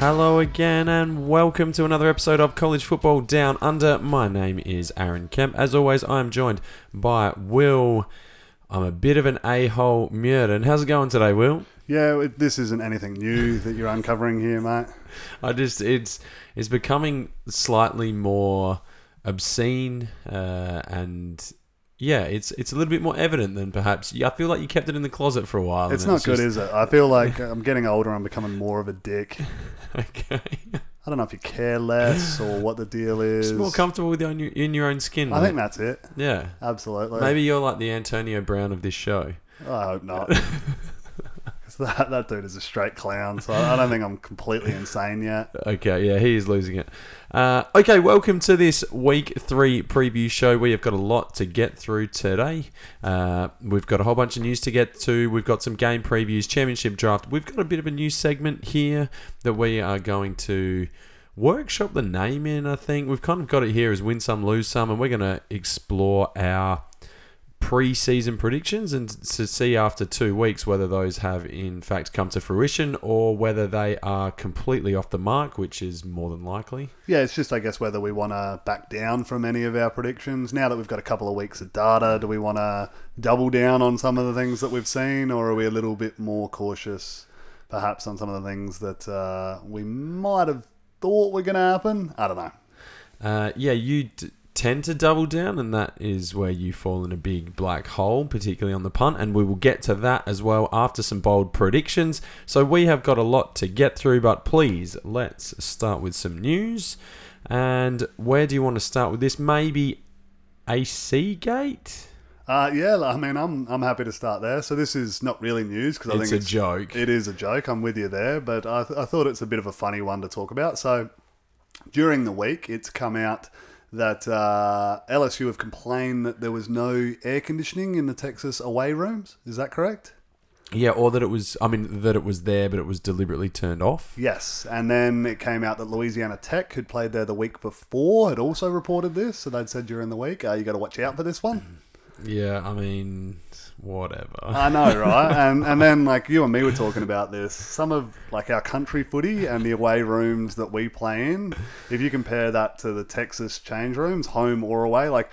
Hello again, and welcome to another episode of College Football Down Under. My name is Aaron Kemp. As always, I am joined by Will. I'm a bit of an a-hole Murden. How's it going today, Will? Yeah, this isn't anything new that you're uncovering here, mate. I just it's it's becoming slightly more obscene uh, and yeah, it's it's a little bit more evident than perhaps. I feel like you kept it in the closet for a while. It's not good, just- is it? I feel like I'm getting older. And I'm becoming more of a dick. okay. I don't know if you care less or what the deal is. Just more comfortable with your own, in your own skin. I mate. think that's it. yeah. Absolutely. Maybe you're like the Antonio Brown of this show. I hope not. That, that dude is a straight clown, so I don't think I'm completely insane yet. Okay, yeah, he is losing it. Uh, okay, welcome to this week three preview show. We have got a lot to get through today. Uh, we've got a whole bunch of news to get to. We've got some game previews, championship draft. We've got a bit of a new segment here that we are going to workshop the name in. I think we've kind of got it here as win some, lose some, and we're going to explore our pre-season predictions and to see after two weeks whether those have in fact come to fruition or whether they are completely off the mark, which is more than likely. Yeah, it's just, I guess, whether we want to back down from any of our predictions. Now that we've got a couple of weeks of data, do we want to double down on some of the things that we've seen, or are we a little bit more cautious, perhaps, on some of the things that uh, we might have thought were going to happen? I don't know. Uh, yeah, you d- tend to double down, and that is where you fall in a big black hole, particularly on the punt. And we will get to that as well after some bold predictions. So we have got a lot to get through, but please let's start with some news. And where do you want to start with this? Maybe AC Gate? Uh, yeah, I mean, I'm I'm happy to start there. So this is not really news because I It's think a joke. It is a joke. I'm with you there, but I, th- I thought it's a bit of a funny one to talk about. So during the week, it's come out that uh, LSU have complained that there was no air conditioning in the Texas away rooms. Is that correct? Yeah, or that it was, I mean, that it was there, but it was deliberately turned off. Yes. And then it came out that Louisiana Tech, who'd played there the week before, had also reported this. So they'd said during the week, uh, you got to watch out for this one. Yeah, I mean, whatever. I know, right? And and then like you and me were talking about this. Some of like our country footy and the away rooms that we play in. If you compare that to the Texas change rooms, home or away, like.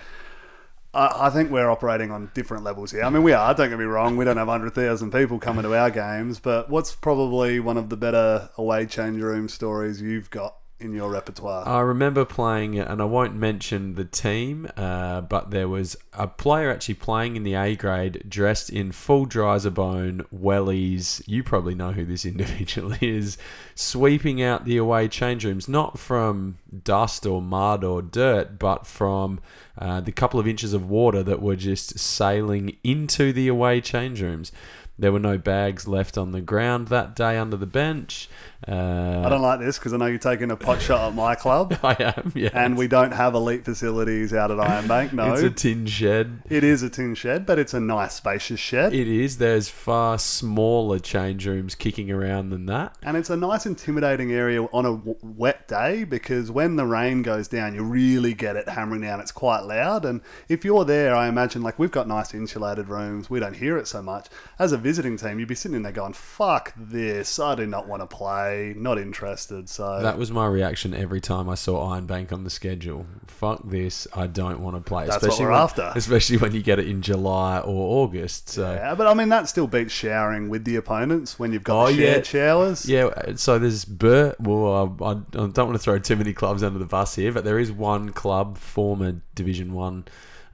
I I think we're operating on different levels here. I mean, we are. Don't get me wrong. We don't have hundred thousand people coming to our games, but what's probably one of the better away change room stories you've got in your repertoire? I remember playing and I won't mention the team, uh, but there was a player actually playing in the A grade dressed in full Driza-Bone wellies. You probably know who this individual is, sweeping out the away change rooms, not from dust or mud or dirt, but from uh, the couple of inches of water that were just sailing into the away change rooms. There were no bags left on the ground that day under the bench. Uh, I don't like this because I know you're taking a pot shot at my club, I am, yeah. and we don't have elite facilities out at Ironbank. No, It's a tin shed. It is a tin shed, but it's a nice, spacious shed. It is. There's far smaller change rooms kicking around than that. and it's a nice, intimidating area on a w- wet day because when the rain goes down, you really get it hammering down. It's quite loud. And if you're there, I imagine, like, we've got nice insulated rooms. We don't hear it so much. As a visiting team, you'd be sitting in there going, fuck this. I do not want to play. Not interested. So. That was my reaction every time I saw Ironbank on the schedule. Fuck this. I don't want to play. That's what we're when, after. Especially when you get it in July or August. So. yeah, but I mean, that still beats showering with the opponents when you've got Oh, the shared yeah. showers. Yeah, so there's Burt. Well, I, I don't want to throw too many clubs under the bus here, but there is one club, former Division One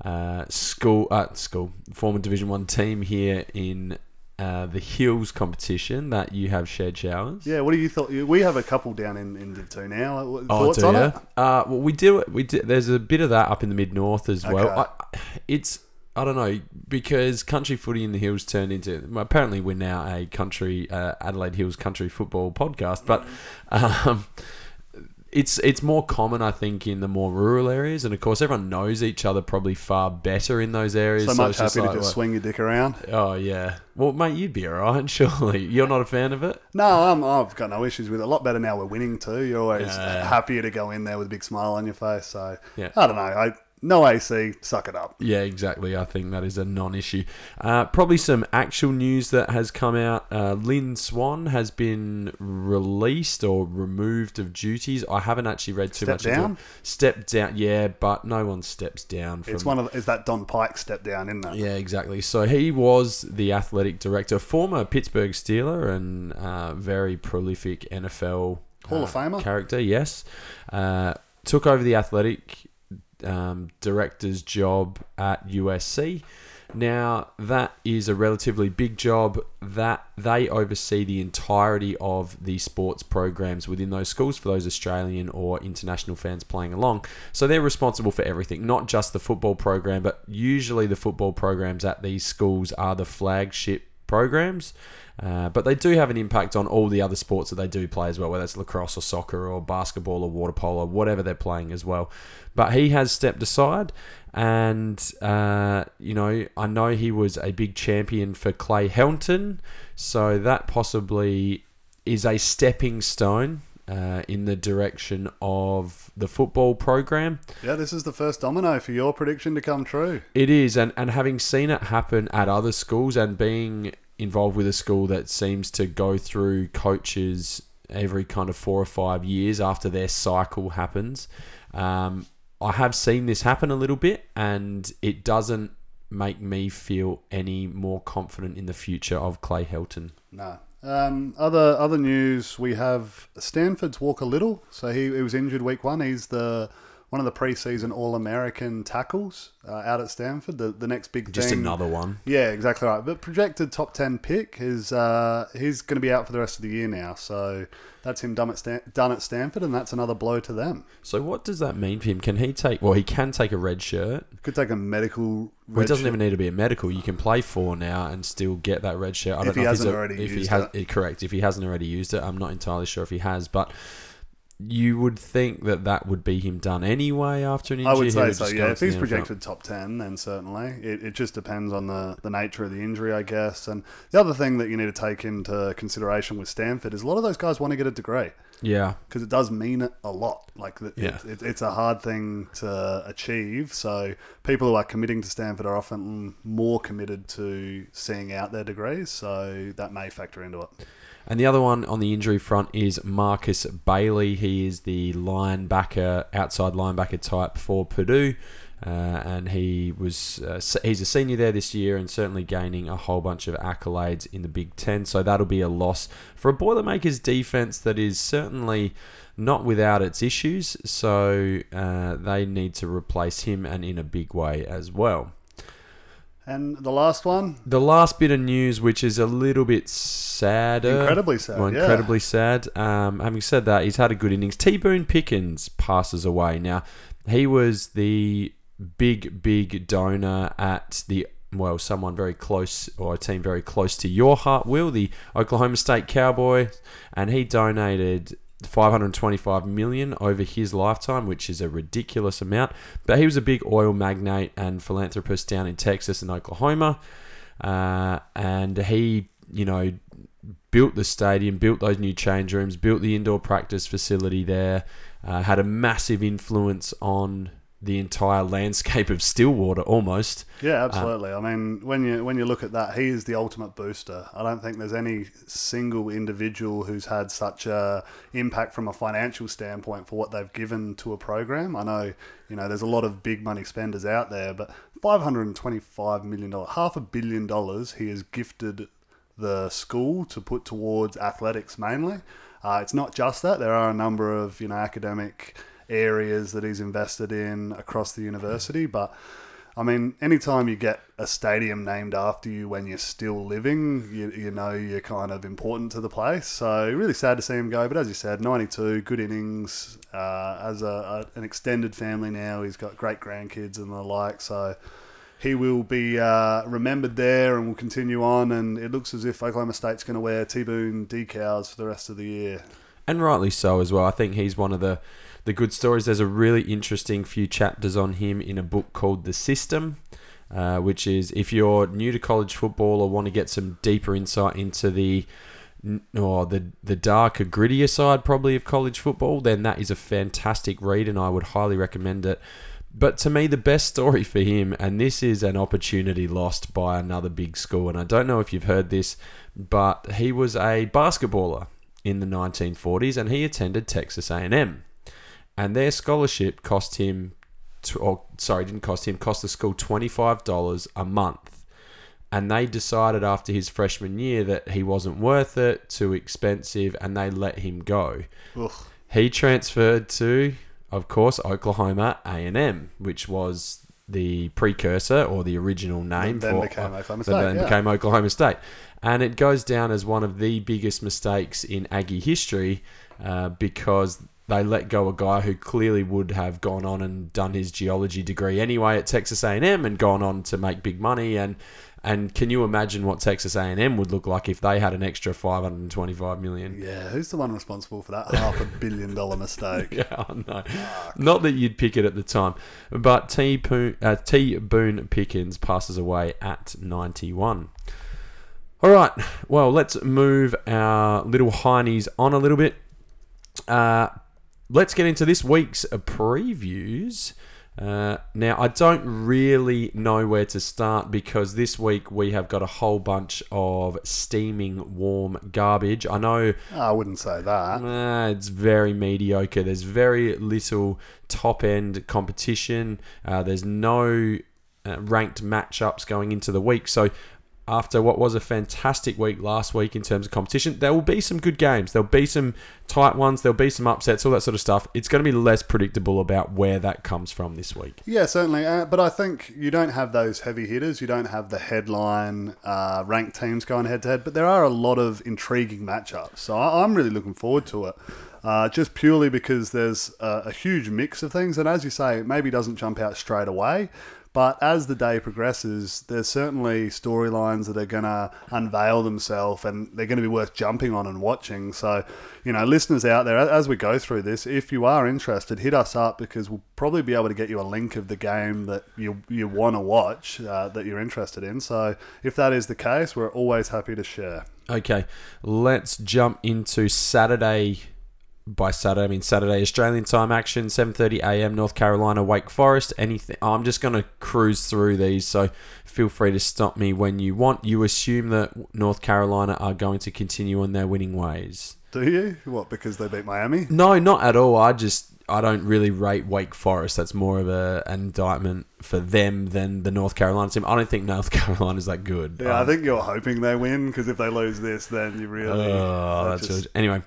uh, school, uh, school, former Division One team here in uh, the Hills competition that you have shared showers. Yeah, what do you thought? We have a couple down in, in Div 2 now. What- Oh, Thoughts do on ya? it? Uh, well, we do. We do. There's a bit of that up in the mid north as well. Okay. I, it's I don't know because country footy in the hills turned into. well, Apparently, we're now a country uh, Adelaide Hills country football podcast, but um, it's it's more common, I think, in the more rural areas, and of course, everyone knows each other probably far better in those areas. So much it's just happy to like, just swing your dick around. Oh yeah. Well, mate, you'd be alright, surely. You're not a fan of it. No, I'm, I've got no issues with it. A lot better now we're winning too. You're always Yeah. happier to go in there with a big smile on your face. So Yeah. I don't know. I no AC, suck it up. Yeah, exactly. I think that is a non-issue. Uh, probably some actual news that has come out. Uh, Lynn Swann has been released or removed of duties. I haven't actually read too Step much. down? Into. Step down. Yeah, but no one steps down. From, It's one of is that Don Pike step down, isn't it? Yeah, exactly. So he was the athletic director, former Pittsburgh Steeler, and uh, very prolific NFL Hall uh, of Famer? character. Yes, uh, took over the athletic um, director's job at USC. Now that is a relatively big job. That they oversee the entirety of the sports programs within those schools for those Australian or international fans playing along. So they're responsible for everything, not just the football program, but usually the football programs at these schools are the flagship programs. Uh, but they do have an impact on all the other sports that they do play as well, whether it's lacrosse or soccer or basketball or water polo, whatever they're playing as well. But he has stepped aside, and uh, you know I know he was a big champion for Clay Helton, so that possibly is a stepping stone uh, in the direction of the football program. Yeah, this is the first domino for your prediction to come true. It is, and, and having seen it happen at other schools and being involved with a school that seems to go through coaches every kind of four or five years after their cycle happens, um, I have seen this happen a little bit, and it doesn't make me feel any more confident in the future of Clay Helton. No. Um, other other news we have Stanford's Walker Little. So he, he was injured week one. He's the one of the preseason All American tackles uh, out at Stanford. The the next big thing. Just another one. Yeah, exactly right. But projected top ten pick is uh, he's going to be out for the rest of the year now. So that's him done at, Stan- done at Stanford, and that's another blow to them. So what does that mean for him? Can he take? Well, he can take a red shirt. Could take a medical. Well, it doesn't shirt. even need to be a medical. You can play four now and still get that red shirt. I If don't he know if hasn't he's a- already if he has it. correct. If he hasn't already used it, I'm not entirely sure if he has, but you would think that that would be him done anyway after an injury. I would say would so. Yeah, if he's projected top ten, then certainly it, it just depends on the, the nature of the injury, I guess. And the other thing that you need to take into consideration with Stanford is a lot of those guys want to get a degree yeah, because it does mean a lot. Like it, Yeah. it, it's a hard thing to achieve. So people who are committing to Stanford are often more committed to seeing out their degrees. So that may factor into it. And the other one on the injury front is Markus Bailey. He is the linebacker, outside linebacker type for Purdue. Uh, and he was uh, he's a senior there this year and certainly gaining a whole bunch of accolades in the Big Ten. So that'll be a loss for a Boilermakers defense that is certainly not without its issues. So uh, they need to replace him and in a big way as well. And the last one, The last bit of news, which is a little bit sadder, incredibly sad. well, yeah. incredibly sad. Um, having said that, he's had a good innings. T Boone Pickens passes away. Now, he was the big, big donor at the well, someone very close or a team very close to your heart, Will, the Oklahoma State Cowboy. and he donated 525 million over his lifetime, which is a ridiculous amount. But he was a big oil magnate and philanthropist down in Texas and Oklahoma, uh, and he, you know, built the stadium, built those new change rooms, built the indoor practice facility there, uh, had a massive influence on the entire landscape of Stillwater almost. Yeah, absolutely. I mean, when you when you look at that, he is the ultimate booster. I don't think there's any single individual who's had such a impact from a financial standpoint for what they've given to a program. I know, you know, there's a lot of big money spenders out there, but 525 million dollars, half a billion dollars, he has gifted the school to put towards athletics mainly. Uh, it's not just that. There are a number of you know academic areas that he's invested in across the university, but I mean, anytime you get a stadium named after you when you're still living, you, you know you're kind of important to the place. So really sad to see him go. But as you said, 92, good innings. Uh, as a, a, an extended family now, he's got great grandkids and the like. So he will be uh, remembered there and will continue on. And it looks as if Oklahoma State's going to wear T-Boone decals for the rest of the year. and rightly so as well. I think he's one of the the good stories. There's a really interesting few chapters on him in a book called The System, uh, which is if you're new to college football or want to get some deeper insight into the or the the darker, grittier side probably of college football, then that is a fantastic read, and I would highly recommend it. But to me, the best story for him, and this is an opportunity lost by another big school, and I don't know if you've heard this, but he was a basketballer in the 1940s, and he attended Texas A&M, and their scholarship cost him, to, or sorry, didn't cost him, cost the school $25 a month, and they decided after his freshman year that he wasn't worth it, too expensive, and they let him go. Ugh. He transferred to, of course, Oklahoma A&M, which was the precursor or the original name then for became Oklahoma that then State, yeah. became Oklahoma State, and it goes down as one of the biggest mistakes in Aggie history uh, because they let go a guy who clearly would have gone on and done his geology degree anyway at Texas A&M and gone on to make big money and. And can you imagine what Texas A&M would look like if they had an extra 525 million? Yeah, who's the one responsible for that half a billion dollar mistake? Yeah, I know. Not that you'd pick it at the time, but T. Poon, uh, T. Boone Pickens passes away at 91. All right, well, let's move our little heinies on a little bit. Uh, let's get into this week's uh, previews. Uh, now, I don't really know where to start because this week we have got a whole bunch of steaming warm garbage. I know I wouldn't say that. uh, it's very mediocre. There's very little top end competition. Uh, there's no uh, ranked matchups going into the week. So, after what was a fantastic week last week in terms of competition, there will be some good games. There'll be some tight ones. There'll be some upsets, all that sort of stuff. It's going to be less predictable about where that comes from this week. Yeah, certainly. Uh, but I think you don't have those heavy hitters. You don't have the headline uh, ranked teams going head to head. But there are a lot of intriguing matchups. So I- I'm really looking forward to it. Uh, just purely because there's a, a huge mix of things. And as you say, it maybe doesn't jump out straight away. But as the day progresses, there's certainly storylines that are going to unveil themselves and they're going to be worth jumping on and watching. So, you know, listeners out there, as we go through this, if you are interested, hit us up because we'll probably be able to get you a link of the game that you, you want to watch uh, that you're interested in. So, if that is the case, we're always happy to share. Okay, let's jump into Saturday. By Saturday, I mean Saturday Australian time action, 7:30 a.m. North Carolina, Wake Forest. Anything? I'm just going to cruise through these, so feel free to stop me when you want. You assume that North Carolina are going to continue on their winning ways? Do you? What, because they beat Miami? No, not at all. I just I don't really rate Wake Forest. That's more of a an indictment for them than the North Carolina team. I don't think North Carolina's that good. Yeah, I Um, think you're hoping they win because if they lose this, then you really. Oh, that's just-. Anyway,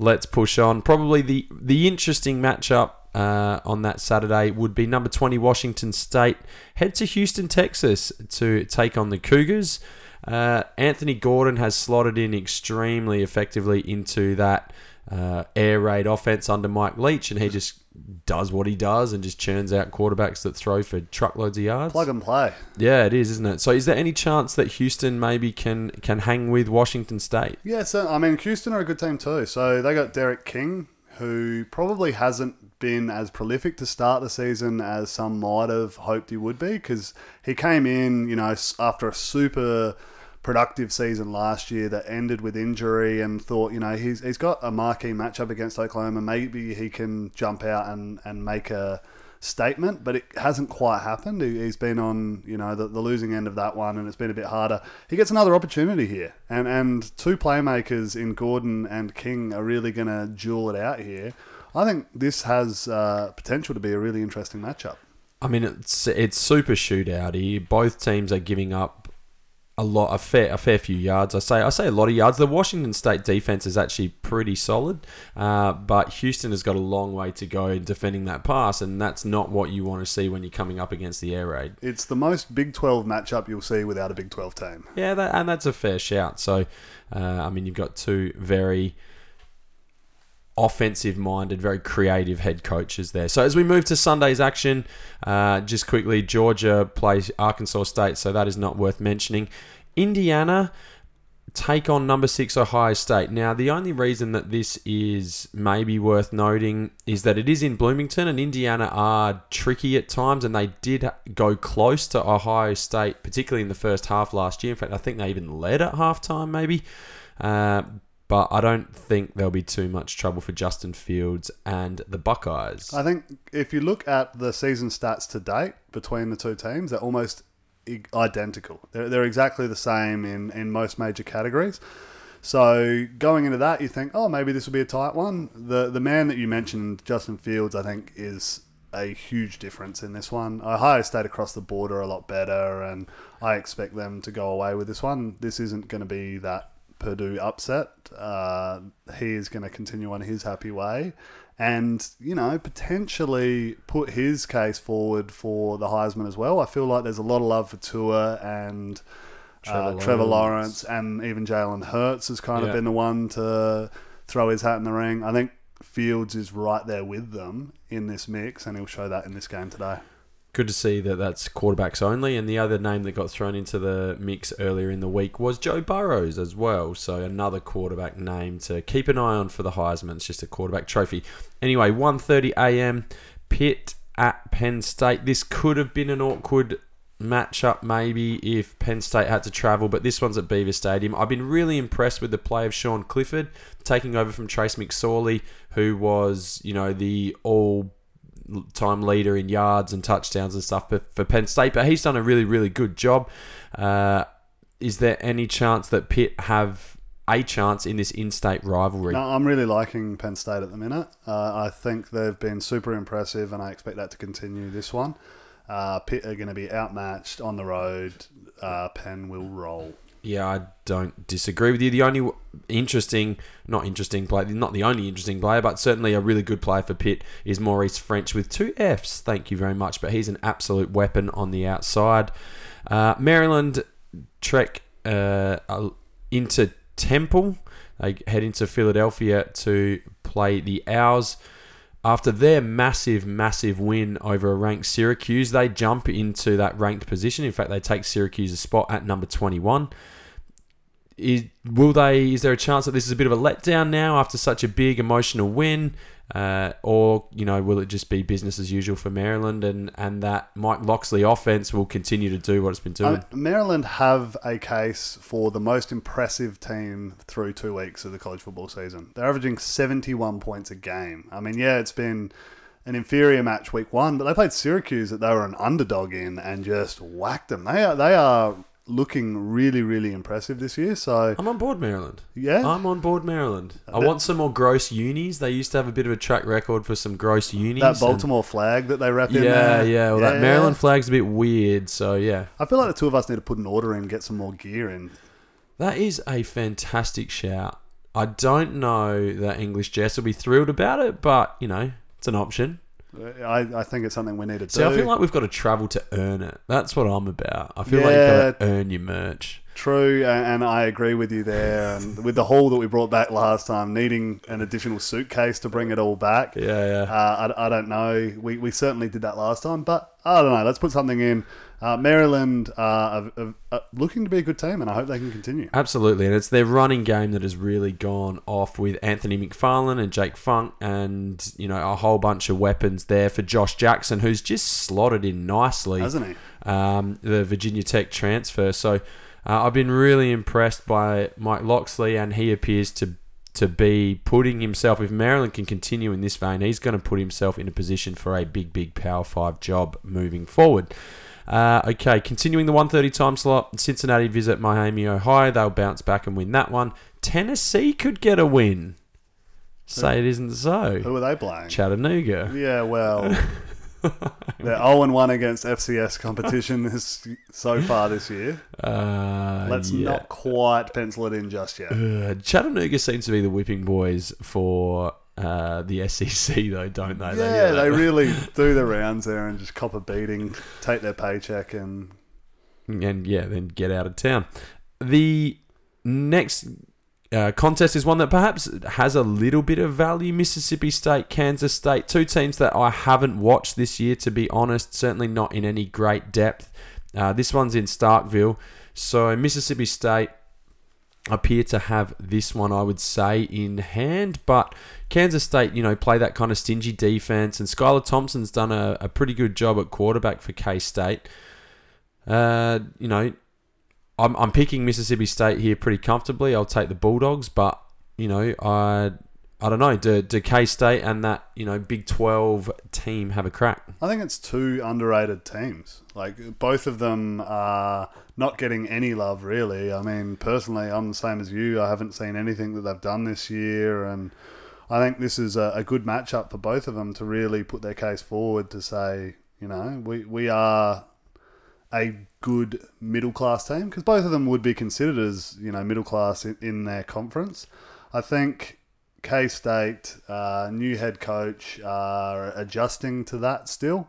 let's push on. Probably the the interesting matchup uh, on that Saturday would be number twenty Washington State head to Houston, Texas to take on the Cougars. Uh, Anthony Gordon has slotted in extremely effectively into that uh, air raid offense under Mike Leach, and he just does what he does and just churns out quarterbacks that throw for truckloads of yards. Plug and play. Yeah, it is, isn't it? So, is there any chance that Houston maybe can can hang with Washington State? Yeah, so I mean, Houston are a good team too. So they got D'Eriq King, who probably hasn't been as prolific to start the season as some might have hoped he would be, because he came in, you know, after a super productive season last year that ended with injury, and thought, you know, he's he's got a marquee matchup against Oklahoma. Maybe he can jump out and and make a statement, but it hasn't quite happened. He, he's been on, you know, the, the losing end of that one, and it's been a bit harder. He gets another opportunity here, and and two playmakers in Gordon and King are really going to duel it out here. I think this has uh, potential to be a really interesting matchup. I mean, it's it's super shootouty. Both teams are giving up a lot, a fair, a fair few yards. I say, I say a lot of yards. The Washington State defense is actually pretty solid, uh, but Houston has got a long way to go in defending that pass, and that's not what you want to see when you're coming up against the air raid. It's the most Big 12 matchup you'll see without a Big 12 team. Yeah, that, and that's a fair shout. So, uh, I mean, you've got two very offensive minded, very creative head coaches there. So, as we move to Sunday's action, uh, just quickly, Georgia plays Arkansas State, so that is not worth mentioning. Indiana take on number six Ohio State. Now, the only reason that this is maybe worth noting is that it is in Bloomington, and Indiana are tricky at times, and they did go close to Ohio State, particularly in the first half last year. In fact, I think they even led at halftime, maybe. Uh, but I don't think there'll be too much trouble for Justin Fields and the Buckeyes. I think if you look at the season stats to date between the two teams, they're almost identical. They're, they're exactly the same in, in most major categories. So going into that, you think, oh, maybe this will be a tight one. The the man that you mentioned, Justin Fields, I think is a huge difference in this one. Ohio State across the border a lot better, and I expect them to go away with this one. This isn't going to be that Purdue upset. Uh, he is going to continue on his happy way, and you know potentially put his case forward for the Heisman as well. I feel like there's a lot of love for Tua and. Trevor uh, Trevor Lawrence. Lawrence and even Jalen Hurts has kind Yeah. of been the one to throw his hat in the ring. I think Fields is right there with them in this mix, and he'll show that in this game today. Good to see that that's quarterbacks only. And the other name that got thrown into the mix earlier in the week was Joe Burrows as well. So another quarterback name to keep an eye on for the Heisman. It's just a quarterback trophy. Anyway, 1.30 a.m. Pitt at Penn State. This could have been an awkward matchup maybe if Penn State had to travel, but this one's at Beaver Stadium. I've been really impressed with the play of Sean Clifford taking over from Trace McSorley, who was, you know, the all time leader in yards and touchdowns and stuff for, Penn State, but he's done a really, really good job. Uh, is there any chance that Pitt have a chance in this in-state rivalry? No, I'm really liking Penn State at the minute. Uh, I think they've been super impressive, and I expect that to continue this one. Uh, Pitt are going to be outmatched on the road. Uh, Penn will roll. Yeah, I don't disagree with you. The only interesting, not interesting player, not the only interesting player, but certainly a really good player for Pitt is Maurice Ffrench with two Fs. Thank you very much. But he's an absolute weapon on the outside. Uh, Maryland trek uh, uh, into Temple. They head into Philadelphia to play the Owls. After their massive, massive win over a ranked Syracuse, they jump into that ranked position. In fact, they take Syracuse's spot at number 21. Is, will they? Is there a chance that this is a bit of a letdown now after such a big emotional win, uh, or you know, will it just be business as usual for Maryland and and that Mike Locksley offense will continue to do what it's been doing? Maryland have a case for the most impressive team through two weeks of the college football season. They're averaging 71 points a game. I mean, yeah, it's been an inferior match week one, but they played Syracuse that they were an underdog in and just whacked them. They are they are looking really really impressive this year. So I'm on board Maryland. yeah, I'm on board Maryland. I want some more gross unis. They used to have a bit of a track record for some gross unis. that and- Baltimore flag that they wrap in Yeah, there. yeah. Well, that Maryland flag's a bit weird. So yeah, I feel like the two of us need to put an order in, and get some more gear in. that is a fantastic shout. I don't know that English Jess will be thrilled about it, but you know, it's an option. I, I think it's something we need to See, do. I feel like we've got to travel to earn it. That's what I'm about. I feel like Yeah. you've got to earn your merch. True, and, and I agree with you there. And with the haul that we brought back last time, needing an additional suitcase to bring it all back, Yeah, yeah. uh, I, I don't know. We, we certainly did that last time, but I don't know. Let's put something in. Uh, Maryland uh, are, are, are looking to be a good team, and I hope they can continue. Absolutely, and it's their running game that has really gone off with Anthony McFarland and Jake Funk, and you know a whole bunch of weapons there for Josh Jackson, who's just slotted in nicely. Hasn't he? um, the Virginia Tech transfer. So uh, I've been really impressed by Mike Locksley, and he appears to to be putting himself. If Maryland can continue in this vein, he's going to put himself in a position for a big, big Power Five job moving forward. Uh, okay, continuing the 1:30 time slot. Cincinnati visit Miami, Ohio. They'll bounce back and win that one. Tennessee could get a win. Say it isn't so. Who are they playing? Chattanooga. Yeah, well, they're 0 and 1 against FCS competition this, so far this year. Uh, Let's yeah. not quite pencil it in just yet. Uh, Chattanooga seems to be the whipping boys for uh, the SEC, though, don't they? Yeah, they really do the rounds there and just cop a beating, take their paycheck, and and yeah, then get out of town. The next uh, contest is one that perhaps has a little bit of value. Mississippi State, Kansas State, two teams that I haven't watched this year, to be honest. Certainly not in any great depth. Uh, this one's in Starkville, so Mississippi State appear to have this one, I would say, in hand. But Kansas State, you know, play that kind of stingy defense, and Skylar Thompson's done a, a pretty good job at quarterback for K State. Uh, you know, I'm, I'm picking Mississippi State here pretty comfortably. I'll take the Bulldogs, but you know, I I don't know. Do, do K State and that you know Big Twelve team have a crack? I think it's two underrated teams. Like both of them are not getting any love really. I mean, personally, I'm the same as you. I haven't seen anything that they've done this year, and I think this is a, a good matchup for both of them to really put their case forward to say, you know, we we are a good middle class team because both of them would be considered as you know middle class in, in their conference. I think K State, uh, new head coach, are adjusting to that still.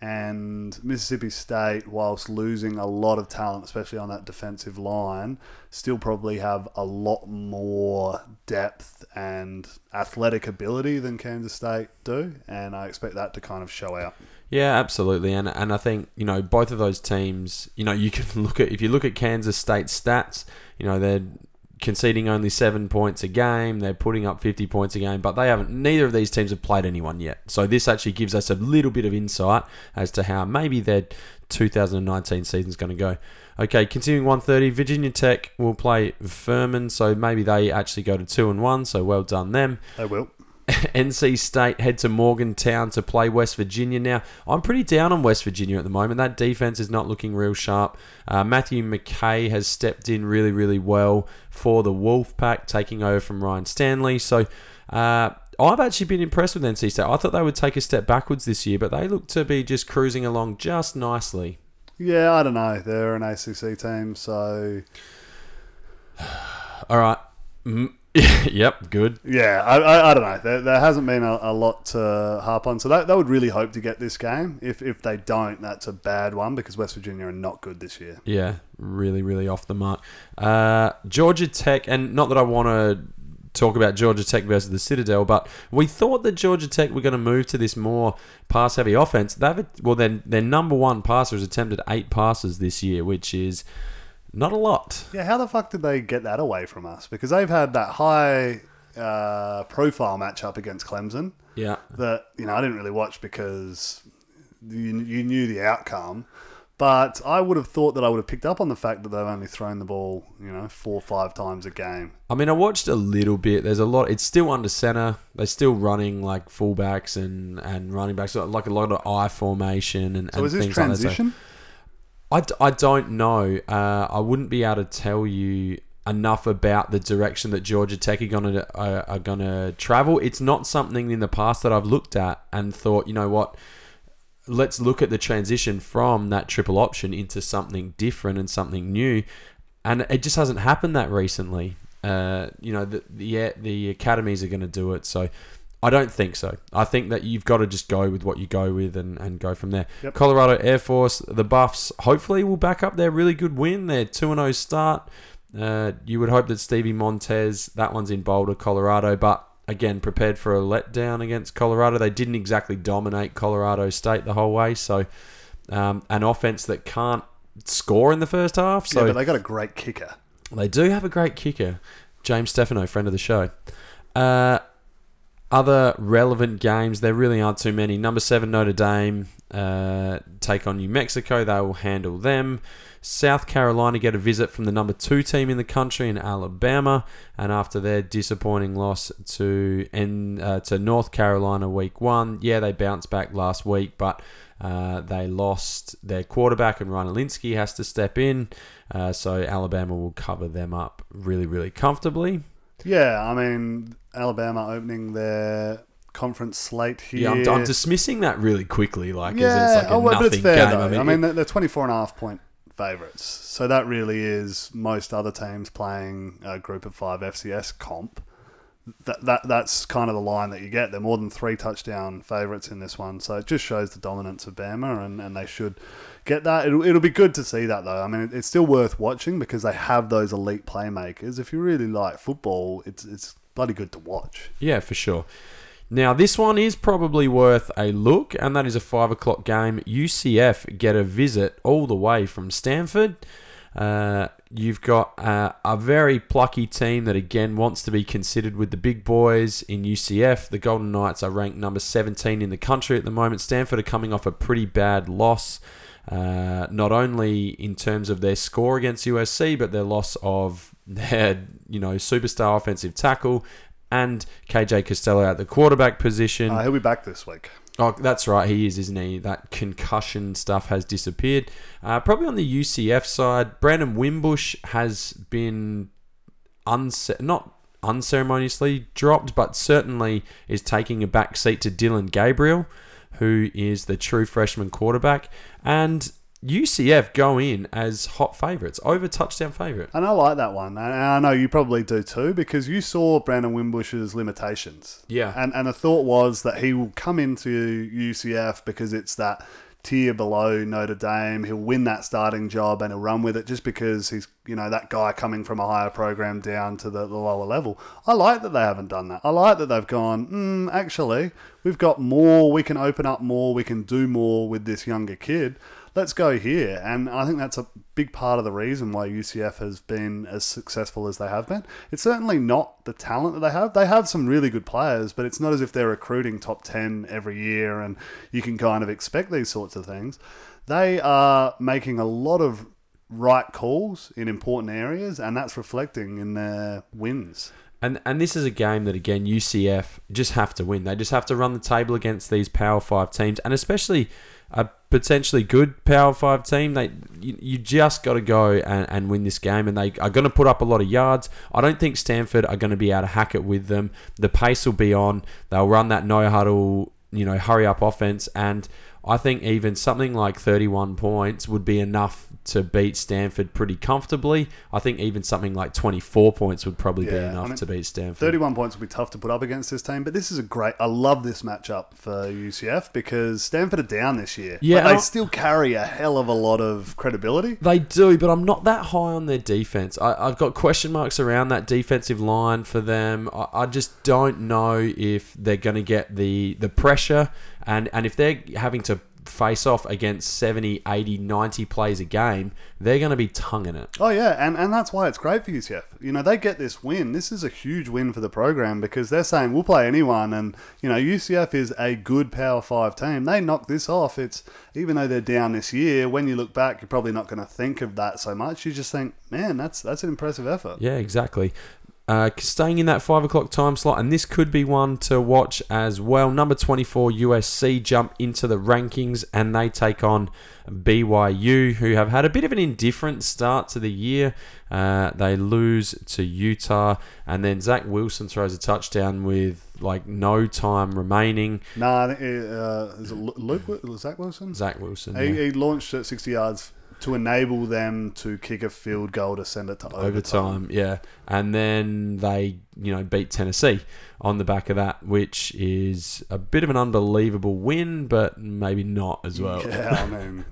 And Mississippi State, whilst losing a lot of talent, especially on that defensive line, still probably have a lot more depth and athletic ability than Kansas State do. And I expect that to kind of show out. Yeah, absolutely, and and I think you know both of those teams. You know, you can look at if you look at Kansas State stats. You know, they're conceding only seven points a game. They're putting up 50 points a game, but they haven't. Neither of these teams have played anyone yet. So this actually gives us a little bit of insight as to how maybe their 2019 season is going to go. Okay, continuing 130, Virginia Tech will play Furman, so maybe they actually go to two and one. So well done them. They will. NC State head to Morgantown to play West Virginia. Now, I'm pretty down on West Virginia at the moment. That defense is not looking real sharp. Uh, Matthew McKay has stepped in really, really well for the Wolfpack, taking over from Ryan Stanley. So, uh, I've actually been impressed with NC State. I thought they would take a step backwards this year, but they look to be just cruising along just nicely. Yeah, I don't know. They're an ACC team, so. All right. Yep, good. Yeah, I, I, I don't know. There, there hasn't been a, a, lot to harp on. So they, they would really hope to get this game. If, if they don't, that's a bad one because West Virginia are not good this year. Yeah, really, really off the mark. Uh, Georgia Tech, and not that I want to talk about Georgia Tech versus the Citadel, but we thought that Georgia Tech were going to move to this more pass heavy offense. They've well, then their number one passer has attempted eight passes this year, which is not a lot. Yeah, how the fuck did they get that away from us? Because they've had that high uh, profile matchup against Clemson. Yeah. That you know I didn't really watch because you, you knew the outcome. But I would have thought that I would have picked up on the fact that they've only thrown the ball, you know, four or five times a game. I mean, I watched a little bit. There's a lot. It's still under center. They're still running like fullbacks and, and running backs, like a lot of I formation and, So and is this things like that. So- transition? I, d- I don't know. Uh, I wouldn't be able to tell you enough about the direction that Georgia Tech are gonna uh, are gonna travel. It's not something in the past that I've looked at and thought, you know what, let's look at the transition from that triple option into something different and something new. And it just hasn't happened that recently. Uh, you know, the the, the academies are going to do it. So I don't think so. I think that you've got to just go with what you go with and, and go from there. Yep. Colorado Air Force, the Buffs, hopefully will back up their really good win, their 2 0 start. Uh, you would hope that Stevie Montez, that one's in Boulder, Colorado, but again, prepared for a letdown against Colorado. They didn't exactly dominate Colorado State the whole way, so um, an offense that can't score in the first half. So yeah, but they got a great kicker. they do have a great kicker, James Stefanou, friend of the show. Uh, other relevant games, there really aren't too many. Number seven, Notre Dame uh, take on New Mexico. They will handle them. South Carolina get a visit from the number two team in the country in Alabama, and after their disappointing loss to uh, to North Carolina week one, yeah, they bounced back last week, but uh, they lost their quarterback, and Ryan Hilinski has to step in. Uh, so Alabama will cover them up really, really comfortably. Yeah, I mean Alabama opening their conference slate here. Yeah, I'm, I'm dismissing that really quickly, like yeah, it's like a oh, well, it's fair game. though. I mean, I mean, they're- they're 24 and a half point favourites. So that really is most other teams playing a group of five FCS comp. That, that that's kind of the line that you get. They're more than three touchdown favourites in this one, so it just shows the dominance of Bama, and, and they should get that. It'll, it'll be good to see that though. I mean, it's still worth watching because they have those elite playmakers. If you really like football, it's it's bloody good to watch. Yeah, for sure. Now, this one is probably worth a look, and that is a 5 o'clock game. UCF get a visit all the way from Stanford. Uh, you've got uh, a very plucky team that, again, wants to be considered with the big boys in UCF. The Golden Knights are ranked number 17 in the country at the moment. Stanford are coming off a pretty bad loss. Uh, not only in terms of their score against USC, but their loss of their you know superstar offensive tackle, and KJ Costello at the quarterback position. Uh, he'll be back this week. Oh, that's right. He is, isn't he? That concussion stuff has disappeared. Uh, probably on the UCF side, Brandon Wimbush has been unce- not unceremoniously dropped, but certainly is taking a back seat to Dillon Gabriel, who is the true freshman quarterback. And UCF go in as hot favourites, over touchdown favourite. And I like that one. And I know you probably do too, because you saw Brandon Wimbush's limitations. Yeah. And, and the thought was that he will come into UCF because it's that tier below Notre Dame. He'll win that starting job and he'll run with it just because he's, you know, that guy coming from a higher program down to the, the lower level. I like that they haven't done that. I like that they've gone, mm, actually, we've got more, we can open up more, we can do more with this younger kid let's go here. And I think that's a big part of the reason why UCF has been as successful as they have been. It's certainly not the talent that they have. They have some really good players, but it's not as if they're recruiting top 10 every year and you can kind of expect these sorts of things. They are making a lot of right calls in important areas, and that's reflecting in their wins. And and this is a game that again UCF just have to win. They just have to run the table against these Power Five teams, and especially a potentially good Power Five team. They you, you just got to go and, and win this game, and they are going to put up a lot of yards. I don't think Stanford are going to be able to hack it with them. The pace will be on. They'll run that no huddle, you know, hurry up offense, and I think even something like 31 points would be enough to beat Stanford pretty comfortably. I think even something like 24 points would probably be enough I mean, to beat Stanford. 31 points would be tough to put up against this team, but this is a great. I love this matchup for UCF because Stanford are down this year. Yeah, but they still carry a hell of a lot of credibility. They do, but I'm not that high on their defense. I, I've got question marks around that defensive line for them. I, I just don't know if they're going to get the, the pressure, and, and if they're having to face off against 70, 80, 90 plays a game, they're going to be tonguing it. Oh yeah, and, and that's why it's great for UCF. You know, they get this win. This is a huge win for the program because they're saying we'll play anyone, and you know UCF is a good Power Five team. They knock this off. It's even though they're down this year. When you look back, you're probably not going to think of that so much. You just think, man, that's that's an impressive effort. Yeah, exactly. Uh, staying in that five o'clock time slot, and this could be one to watch as well. Number 24 USC jump into the rankings and they take on BYU, who have had a bit of an indifferent start to the year. Uh, they lose to Utah, and then Zach Wilson throws a touchdown with like no time remaining. Nah, I think, uh, is it Lu- Luke Zach Wilson? Zach Wilson, He, yeah. he launched at 60 yards to enable them to kick a field goal to send it to overtime. overtime, yeah. And then they, you know, beat Tennessee on the back of that, which is a bit of an unbelievable win, but maybe not as well. Yeah, I mean,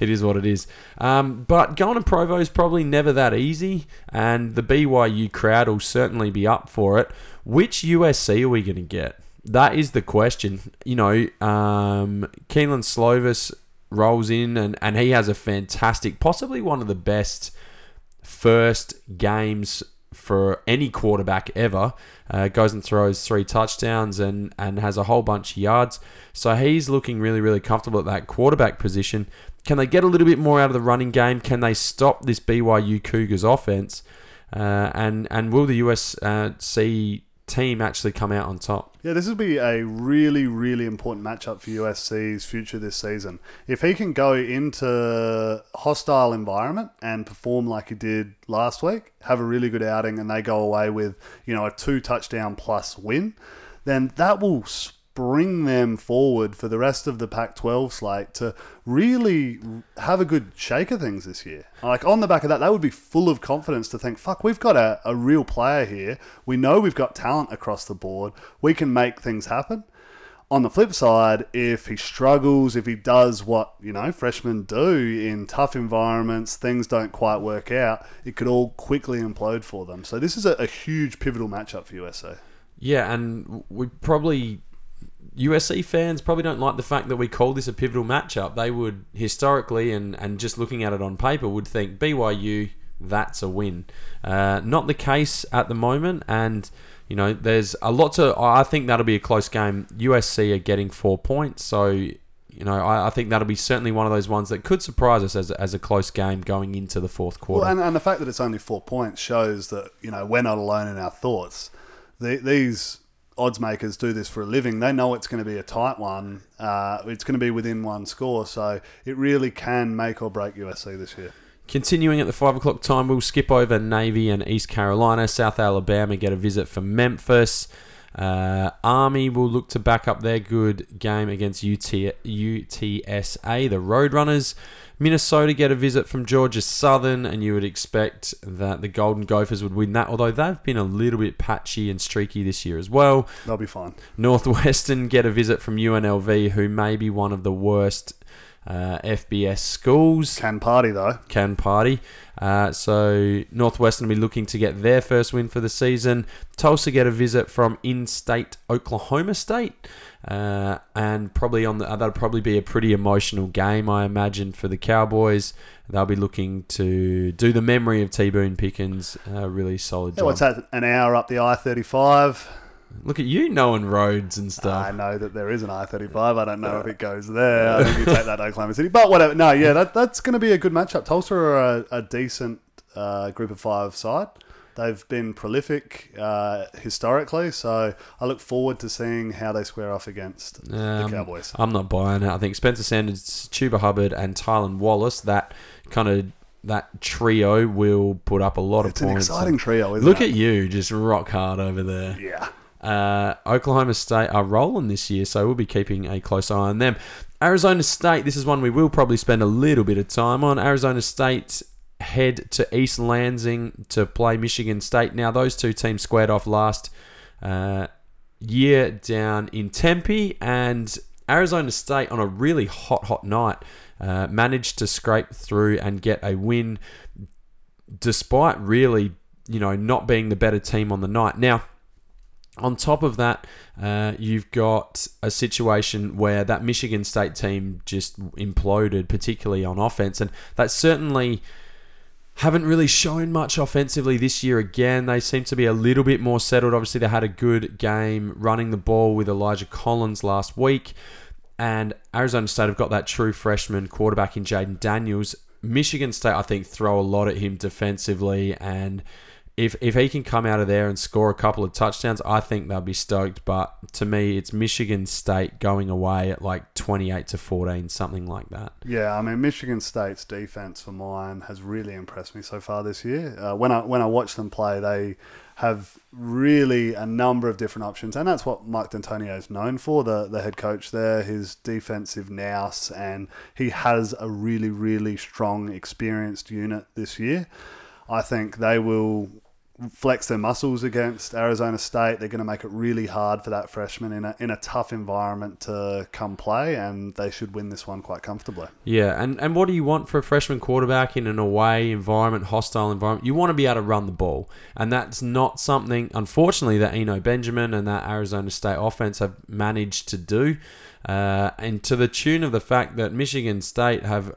it is what it is. Um, but going to Provo is probably never that easy, and the BYU crowd will certainly be up for it. Which USC are we going to get? That is the question. You know, um, Kedon Slovis rolls in, and, and he has a fantastic, possibly one of the best first games for any quarterback ever. Uh, goes and throws three touchdowns and, and has a whole bunch of yards. So he's looking really, really comfortable at that quarterback position. Can they get a little bit more out of the running game? Can they stop this BYU Cougars offense? Uh, and and will the USC team actually come out on top? yeah, this will be a really, really important matchup for USC's future this season. If he can go into hostile environment and perform like he did last week, have a really good outing, and they go away with you know a two touchdown plus win, then that will spring them forward for the rest of the Pac-12 slate to really have a good shake of things this year. Like on the back of that, they would be full of confidence to think, "Fuck, we've got a, a real player here. We know we've got talent across the board. We can make things happen." On the flip side, if he struggles, if he does what, you know, freshmen do in tough environments, things don't quite work out, it could all quickly implode for them. So this is a, a huge pivotal matchup for USA. Yeah, and we probably USC fans probably don't like the fact that we call this a pivotal matchup. They would historically and and just looking at it on paper would think BYU that's a win. Uh, not the case at the moment, and you know there's a lot to. I think that'll be a close game. USC are getting four points, so you know, I, I think that'll be certainly one of those ones that could surprise us as, as a close game going into the fourth quarter. Well, and, and the fact that it's only four points shows that you know we're not alone in our thoughts. The, these odds makers do this for a living. They know it's going to be a tight one. Uh, it's going to be within one score, so it really can make or break USC this year. Continuing at the five o'clock time, we'll skip over Navy and East Carolina. South Alabama get a visit from Memphis. Uh, Army will look to back up their good game against UT, UTSA, the Roadrunners. Minnesota get a visit from Georgia Southern, and you would expect that the Golden Gophers would win that, although they've been a little bit patchy and streaky this year as well. They'll be fine. Northwestern get a visit from UNLV, who may be one of the worst uh, FBS schools. Can party though. Can party. Uh, so Northwestern will be looking to get their first win for the season. Tulsa get a visit from in-state Oklahoma State, uh, and probably on the that'll probably be a pretty emotional game, I imagine, for the Cowboys. They'll be looking to do the memory of T Boone Pickens. A really solid Yeah, job. what's that? An hour up the I thirty five. Look at you knowing roads and stuff. I know that there is an I thirty five. I don't know if it goes there. I think you take that to Oklahoma City, but whatever. No, yeah, that, that's going to be a good matchup. Tulsa are a, a decent uh, group of five side. They've been prolific uh, historically, so I look forward to seeing how they square off against the Um, Cowboys. I'm not buying it. I think Spencer Sanders, Chuba Hubbard, and Tylan Wallace, that kind of that trio will put up a lot It's of an points. exciting trio, isn't Look it? at you, just rock hard over there. yeah. Uh, Oklahoma State are rolling this year, so we'll be keeping a close eye on them. Arizona State, this is one we will probably spend a little bit of time on. Arizona State head to East Lansing to play Michigan State. Now, those two teams squared off last uh, year down in Tempe, and Arizona State on a really hot, hot night uh, managed to scrape through and get a win despite really, you know, not being the better team on the night. Now, on top of that, uh, you've got a situation where that Michigan State team just imploded, particularly on offense, and that certainly haven't really shown much offensively this year again. They seem to be a little bit more settled. Obviously, they had a good game running the ball with Elijah Collins last week. And Arizona State have got that true freshman quarterback in Jayden Daniels. Michigan State, I think, throw a lot at him defensively. And if, if he can come out of there and score a couple of touchdowns, I think they'll be stoked. But to me, it's Michigan State going away at like 28 to 14, something like that. Yeah, I mean Michigan State's defense for mine has really impressed me so far this year. Uh, when I when I watch them play, they have really a number of different options, and that's what Mike Dantonio is known for. The the head coach there, his defensive nous, and he has a really really strong, experienced unit this year. I think they will flex their muscles against Arizona State. They're going to make it really hard for that freshman in a in a tough environment to come play, and they should win this one quite comfortably. Yeah, and, and what do you want for a freshman quarterback in an away environment, hostile environment? You want to be able to run the ball. And that's not something, unfortunately, that Eno Benjamin and that Arizona State offense have managed to do. Uh, and to the tune of the fact that Michigan State have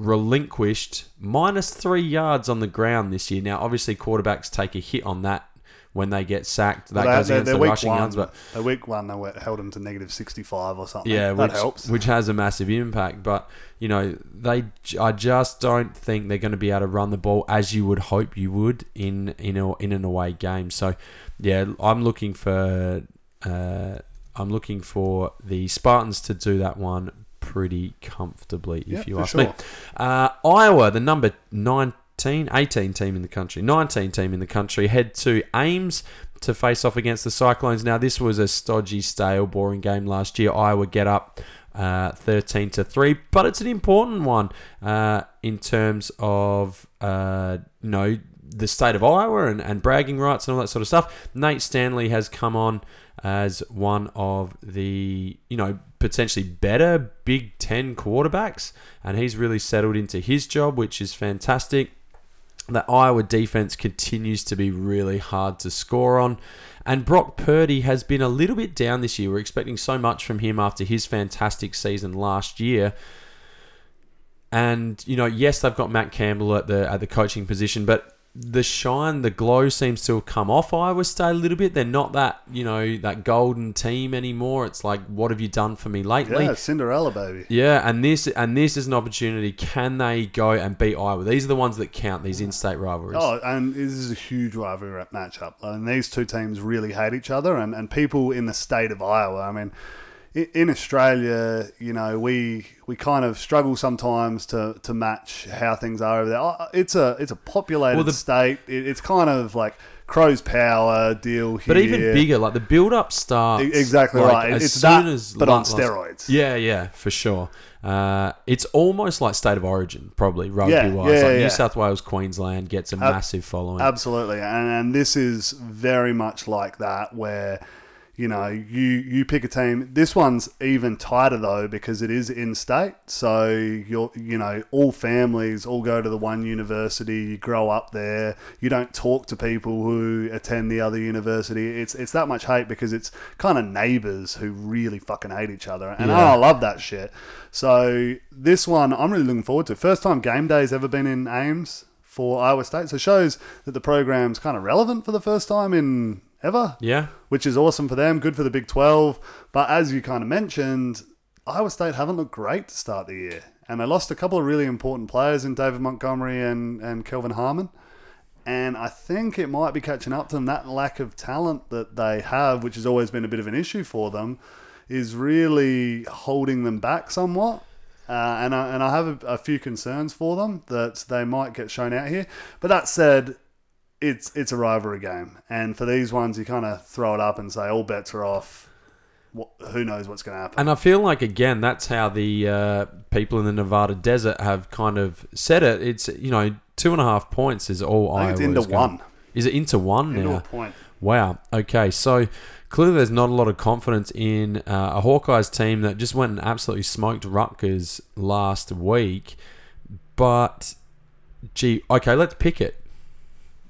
relinquished minus three yards on the ground this year. Now, obviously, quarterbacks take a hit on that when they get sacked. That Well, goes against the rushing one, yards, but their week one they were, held them to negative sixty five or something. yeah, that which, helps. which has a massive impact. But you know, they I just don't think they're going to be able to run the ball as you would hope you would in in a, in an away game. So yeah, I'm looking for uh, I'm looking for the Spartans to do that one pretty comfortably, if Yeah, you ask me. Uh, Iowa, the number 19, 18 team in the country, 19 team in the country, head to Ames to face off against the Cyclones. Now, this was a stodgy, stale, boring game last year. Iowa get up uh, 13 to 3, but it's an important one uh, in terms of, uh, you know, the state of Iowa and, and bragging rights and all that sort of stuff. Nate Stanley has come on as one of the, you know, potentially better Big Ten quarterbacks, and he's really settled into his job, which is fantastic. The Iowa defense continues to be really hard to score on. And Brock Purdy has been a little bit down this year. We're expecting so much from him after his fantastic season last year. And, you know, yes, they've got Matt Campbell at the at the coaching position, but the shine, the glow seems to have come off Iowa State a little bit. They're not that you know that golden team anymore. It's like, what have you done for me lately? Yeah, Cinderella baby. Yeah, and this and this is an opportunity. Can they go and beat Iowa? These are the ones that count. These in-state rivalries. Oh, and this is a huge rivalry matchup. I mean, these two teams really hate each other, and, and people in the state of Iowa. I mean, in Australia, you know, we we kind of struggle sometimes to, to match how things are over there. It's a it's a populated Well, the- state. It, it's kind of like Crow's power deal here. But even bigger, like the build-up starts. E- exactly like, right. As It's soon that, as but on steroids. Yeah, yeah, for sure. Uh, it's almost like state of origin, probably rugby Yeah, wise. yeah, like yeah. New South Wales, Queensland gets a massive following. Absolutely, and, and this is very much like that, where you know you you pick a team. This one's even tighter though because it is in state, so you're you know all families all go to the one university. You grow up there. You don't talk to people who attend the other university. It's it's that much hate because it's kind of neighbors who really fucking hate each other, and Yeah. I love that shit. So this one I'm really looking forward to. First time game day's ever been in Ames for Iowa State. So it shows that the program's kind of relevant for the first time in ever, yeah, which is awesome for them, good for the Big 12. But as you kind of mentioned, Iowa State haven't looked great to start the year. And they lost a couple of really important players in David Montgomery and, and Kelvin Harmon. And I think it might be catching up to them. That lack of talent that they have, which has always been a bit of an issue for them, is really holding them back somewhat. Uh, and, I, and I have a, a few concerns for them that they might get shown out here. But that said, it's it's a rivalry game, and for these ones, you kind of throw it up and say all bets are off. What, who knows what's going to happen? and I feel like again that's how the uh, people in the Nevada desert have kind of said it. It's you know two and a half points is all I think it's into is going- one, Is it into one into now? a point. Wow. Okay. So clearly, there's not a lot of confidence in uh, a Hawkeyes team that just went and absolutely smoked Rutgers last week. But, gee, okay, let's pick it.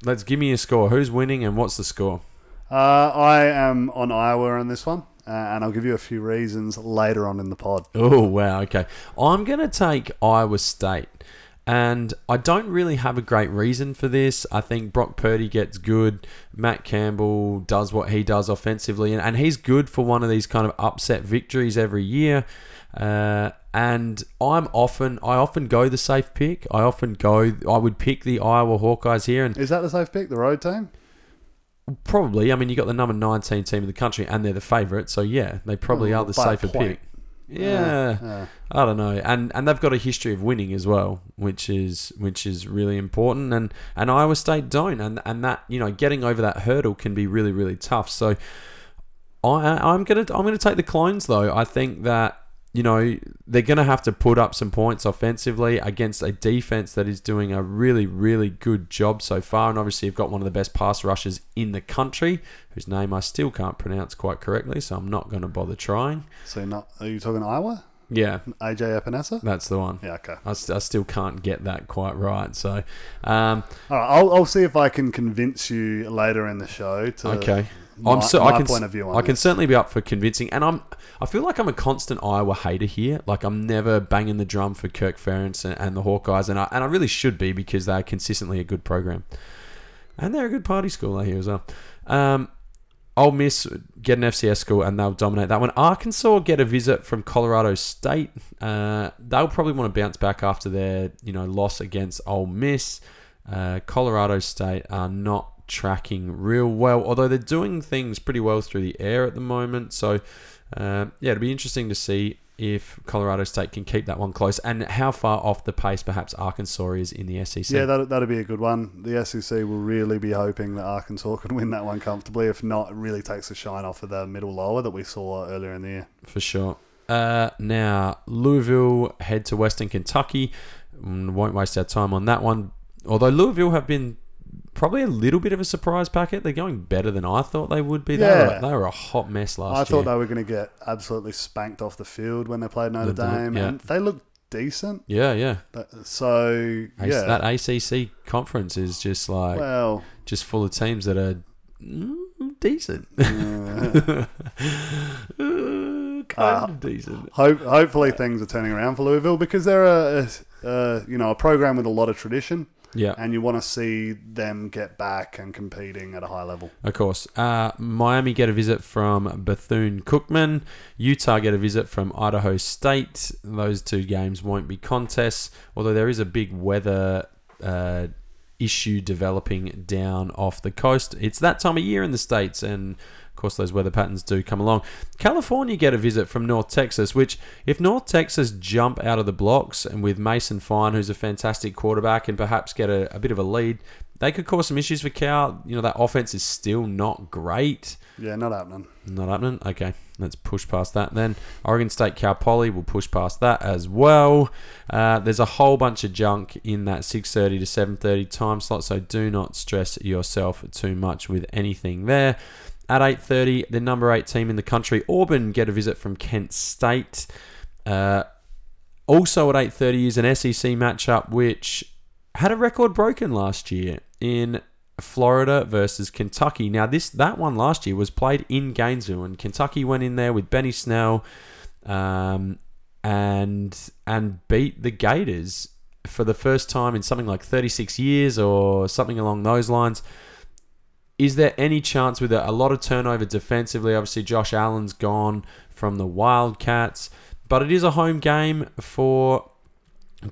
Let's give me a score. Who's winning and what's the score? Uh, I am on Iowa on this one, uh, and I'll give you a few reasons later on in the pod. Oh, wow. Okay. I'm going to take Iowa State. And I don't really have a great reason for this. I think Brock Purdy gets good. Matt Campbell does what he does offensively. And, and he's good for one of these kind of upset victories every year. Uh, and I'm often, I often go the safe pick. I often go, I would pick the Iowa Hawkeyes here. And Is that the safe pick, the road team? probably, I mean, you got the number 19 team in the country and they're the favourite. So yeah, they probably Oh, are the safer pick. Yeah. Yeah. I don't know, and and they've got a history of winning as well, which is which is really important, and and Iowa State don't, and and that you know getting over that hurdle can be really really tough. So I I'm gonna I'm gonna take the clones though. I think that you know they're gonna have to put up some points offensively against a defense that is doing a really really good job so far, and obviously you've got one of the best pass rushers in the country, whose name I still can't pronounce quite correctly, so I'm not going to bother trying. So, you're not, are you talking Iowa? Yeah, AJ Epenesa? that's the one. Yeah, okay. I, st- I still can't get that quite right. So, um, All right, I'll, I'll see if I can convince you later in the show to okay. My, I'm so, my I can, point of view on I can this. certainly be up for convincing, and I'm. I feel like I'm a constant Iowa hater here. Like I'm never banging the drum for Kirk Ferentz and, and the Hawkeyes, and I and I really should be because they're consistently a good program, and they're a good party school I hear as well. Um, Ole Miss get an FCS school and they'll dominate that one. Arkansas get a visit from Colorado State. Uh, they'll probably want to bounce back after their you know loss against Ole Miss. Uh, Colorado State are not tracking real well, although they're doing things pretty well through the air at the moment. So uh, yeah, it'll be interesting to see if Colorado State can keep that one close and how far off the pace perhaps Arkansas is in the SEC. Yeah, that, that'd be a good one. The SEC will really be hoping that Arkansas can win that one comfortably. If not, it really takes the shine off of the middle lower that we saw earlier in the year. for sure. Uh, now Louisville head to Western Kentucky. Mm, Won't waste our time on that one. Although Louisville have been probably a little bit of a surprise packet. They're going better than I thought they would be. They, Yeah. were, they were a hot mess last I year. I thought they were going to get absolutely spanked off the field when they played Notre The- Dame, yeah. and they looked decent. yeah, yeah. But- So yeah, That ACC conference is just like well, just full of teams that are mm, decent. uh, kind Uh, of decent. hope, hopefully things are turning around for Louisville because they're a, a, a you know a program with a lot of tradition. Yeah. and you want to see them get back and competing at a high level. Of course. Uh, Miami get a visit from Bethune Cookman. Utah get a visit from Idaho State. Those two games won't be contests, although there is a big weather uh, issue developing down off the coast. It's that time of year in the States, and course, those weather patterns do come along. California get a visit from North Texas, which, if North Texas jump out of the blocks and with Mason Fine, who's a fantastic quarterback, and perhaps get a, a bit of a lead, they could cause some issues for Cal. You know, that offense is still not great. Yeah, not happening. Not happening. Okay, let's push past that then. Oregon State Cal Poly will push past that as well. Uh, there's a whole bunch of junk in that 6:30 to 7:30 time slot, so do not stress yourself too much with anything there. At 8:30, the number eight team in the country, Auburn, get a visit from Kent State. Uh, also at 8:30 is an SEC matchup which had a record broken last year in Florida versus Kentucky. Now this that one last year was played in Gainesville, and Kentucky went in there with Benny Snell, um, and and beat the Gators for the first time in something like 36 years or something along those lines. Is there any chance with a, a lot of turnover defensively? Obviously, Josh Allen's gone from the Wildcats, but it is a home game for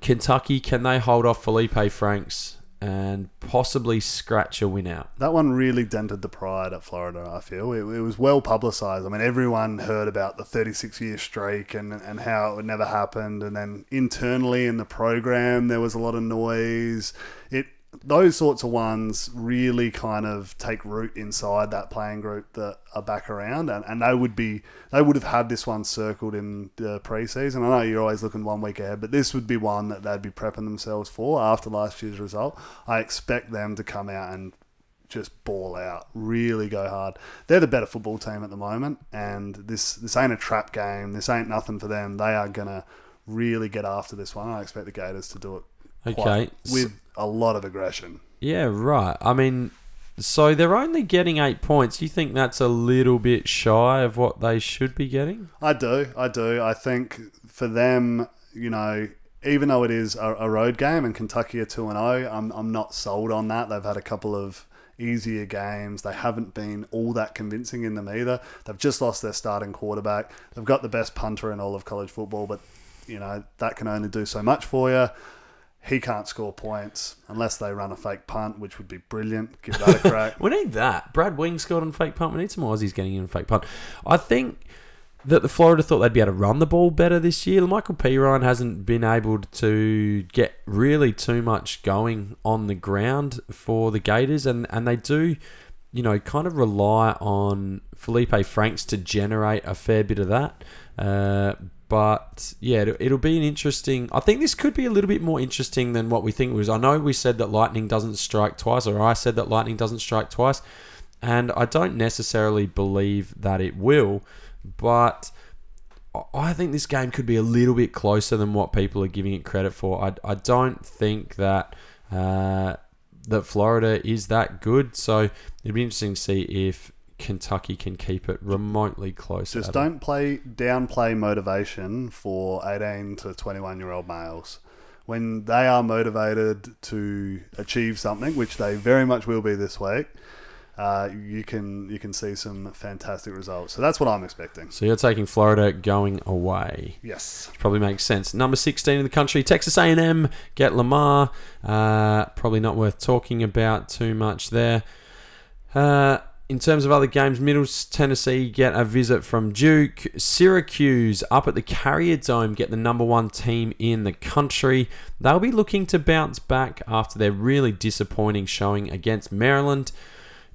Kentucky. Can they hold off Felipe Franks and possibly scratch a win out? That one really dented the pride at Florida, I feel. It, it was well publicised. I mean, everyone heard about the 36 year streak and, and how it never happened. And then internally in the program, there was a lot of noise. It Those sorts of ones really kind of take root inside that playing group that are back around. And, and they would be, they would have had this one circled in the preseason. I know you're always looking one week ahead, but this would be one that they'd be prepping themselves for after last year's result. I expect them to come out and just ball out, really go hard. They're the better football team at the moment, and this this ain't a trap game. This ain't nothing for them. They are gonna really get after this one. I expect the Gators to do it Okay, quite, with a lot of aggression. Yeah, right. I mean, so they're only getting eight points. You think that's a little bit shy of what they should be getting? I do, I do. I think for them, you know, even though it is a, a road game and Kentucky are two and zero, I'm I'm not sold on that. They've had a couple of easier games. They haven't been all that convincing in them either. They've just lost their starting quarterback. They've got the best punter in all of college football, but you know that can only do so much for you. He can't score points unless they run a fake punt, which would be brilliant. Give that a crack. We need that. Brad Wing scored on fake punt. We need some Aussies getting in on fake punt. I think that the Florida thought they'd be able to run the ball better this year. Michael Perine hasn't been able to get really too much going on the ground for the Gators, and, and they do, you know, kind of rely on Felipe Franks to generate a fair bit of that. Uh, but yeah, it'll, be an interesting. I think this could be a little bit more interesting than what we think was. I know we said that lightning doesn't strike twice, or I said that lightning doesn't strike twice, and I don't necessarily believe that it will. But I- I think this game could be a little bit closer than what people are giving it credit for. I, I don't think that uh, that Florida is that good. So it'd be interesting to see if Kentucky can keep it remotely close. Just don't play downplay motivation for 18 to 21 year old males. When they are motivated to achieve something, which they very much will be this week, uh, you can you can see some fantastic results. So that's what I'm expecting. So you're taking Florida going away. Yes. Probably makes sense. Number 16 in the country, Texas A&M, get Lamar. Uh, probably not worth talking about too much there. Uh, in terms of other games, Middle Tennessee get a visit from Duke. Syracuse up at the Carrier Dome get the number one team in the country. They'll be looking to bounce back after their really disappointing showing against Maryland.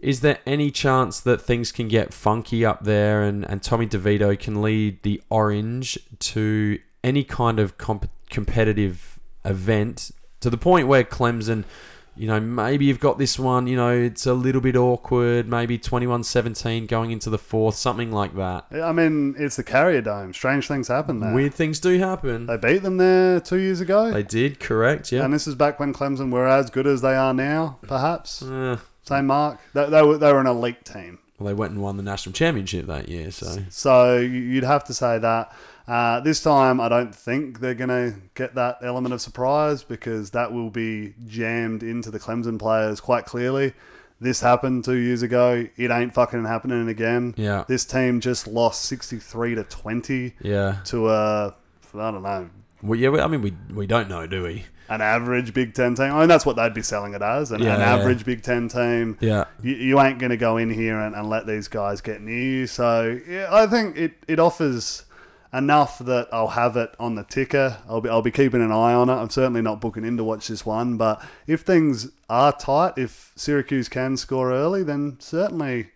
Is there any chance that things can get funky up there and, and Tommy DeVito can lead the Orange to any kind of comp- competitive event to the point where Clemson, you know, maybe you've got this one, you know, it's a little bit awkward, maybe 21 17 going into the fourth, something like that. I mean, it's the Carrier Dome. Strange things happen there. Weird things do happen. They beat them there two years ago. They did, correct, yeah. And this is back when Clemson were as good as they are now, perhaps. Uh, Same mark. They, they, were, they were an elite team. well, they went and won the national championship that year, so. So you'd have to say that. Uh, this time, I don't think they're going to get that element of surprise because that will be jammed into the Clemson players quite clearly. This happened two years ago. It ain't fucking happening again. Yeah. This team just lost 63 to 20 Yeah. to a, I don't know, Well, yeah. we- I mean, we we don't know, do we? an average Big Ten team. I mean, that's what they'd be selling it as an, Yeah, an yeah. average Big Ten team. Yeah. You, you ain't going to go in here and, and let these guys get near you. So, yeah, I think it, it offers enough that I'll have it on the ticker. I'll be, I'll be keeping an eye on it. I'm certainly not booking in to watch this one. But if things are tight, if Syracuse can score early, then certainly,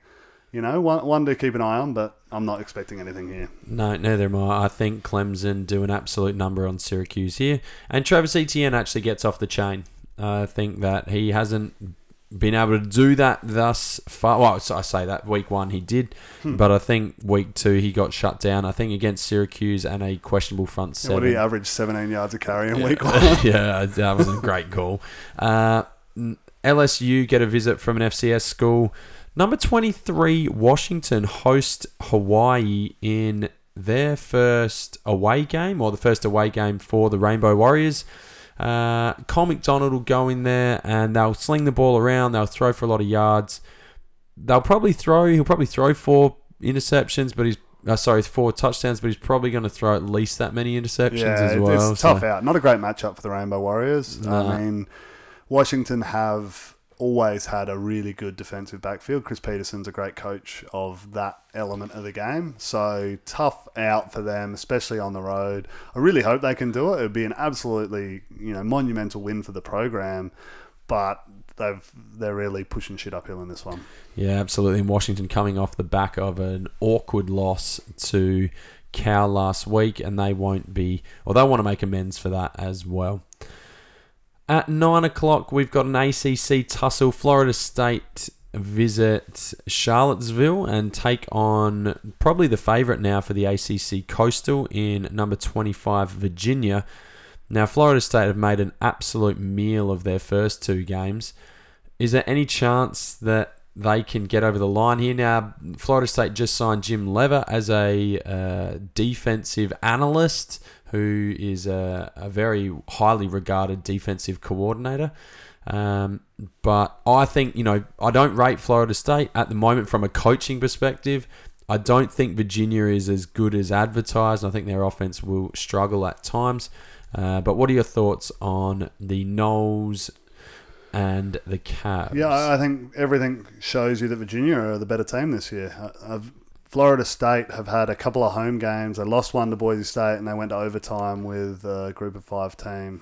you know, one, one to keep an eye on. But I'm not expecting anything here. No, neither am I. I think Clemson do an absolute number on Syracuse here, and Travis Etienne actually gets off the chain. I think that he hasn't been able to do that thus far. Well, I say that week one he did, Hmm. but I think week two he got shut down. I think against Syracuse and a questionable front What seven. do you average 17 yards a carry in week one? yeah, that was a great call. Uh, LSU get a visit from an FCS school. Number 23, Washington host Hawaii in their first away game, or the first away game for the Rainbow Warriors. Uh, Cole McDonald will go in there and they'll sling the ball around. They'll throw for a lot of yards. They'll probably throw. He'll probably throw four interceptions, but he's uh, sorry, four touchdowns, but he's probably going to throw at least that many interceptions Yeah, as well. it's so- tough out. Not a great matchup for the Rainbow Warriors. No. I mean, Washington have always had a really good defensive backfield. Chris Petersen's a great coach of that element of the game. So tough out for them, especially on the road. I really hope they can do it. It would be an absolutely, you know, monumental win for the program. But they've they're really pushing shit uphill in this one. Yeah, absolutely. And Washington coming off the back of an awkward loss to Cal last week, and they won't be, or they want to make amends for that as well. At nine o'clock, we've got an ACC tussle. Florida State visit Charlottesville and take on probably the favourite now for the ACC Coastal in number 25, Virginia. Now, Florida State have made an absolute meal of their first two games. Is there any chance that they can get over the line here? Now, Florida State just signed Jim Leavitt as a uh, defensive analyst, who is a, a very highly regarded defensive coordinator. Um, but I think, you know, I don't rate Florida State at the moment from a coaching perspective. I don't think Virginia is as good as advertised. I think their offense will struggle at times. Uh, but what are your thoughts on the Noles and the Cavs? Yeah, I think everything shows you that Virginia are the better team this year. I've, Florida State have had a couple of home games. They lost one to Boise State and they went to overtime with a group of five team.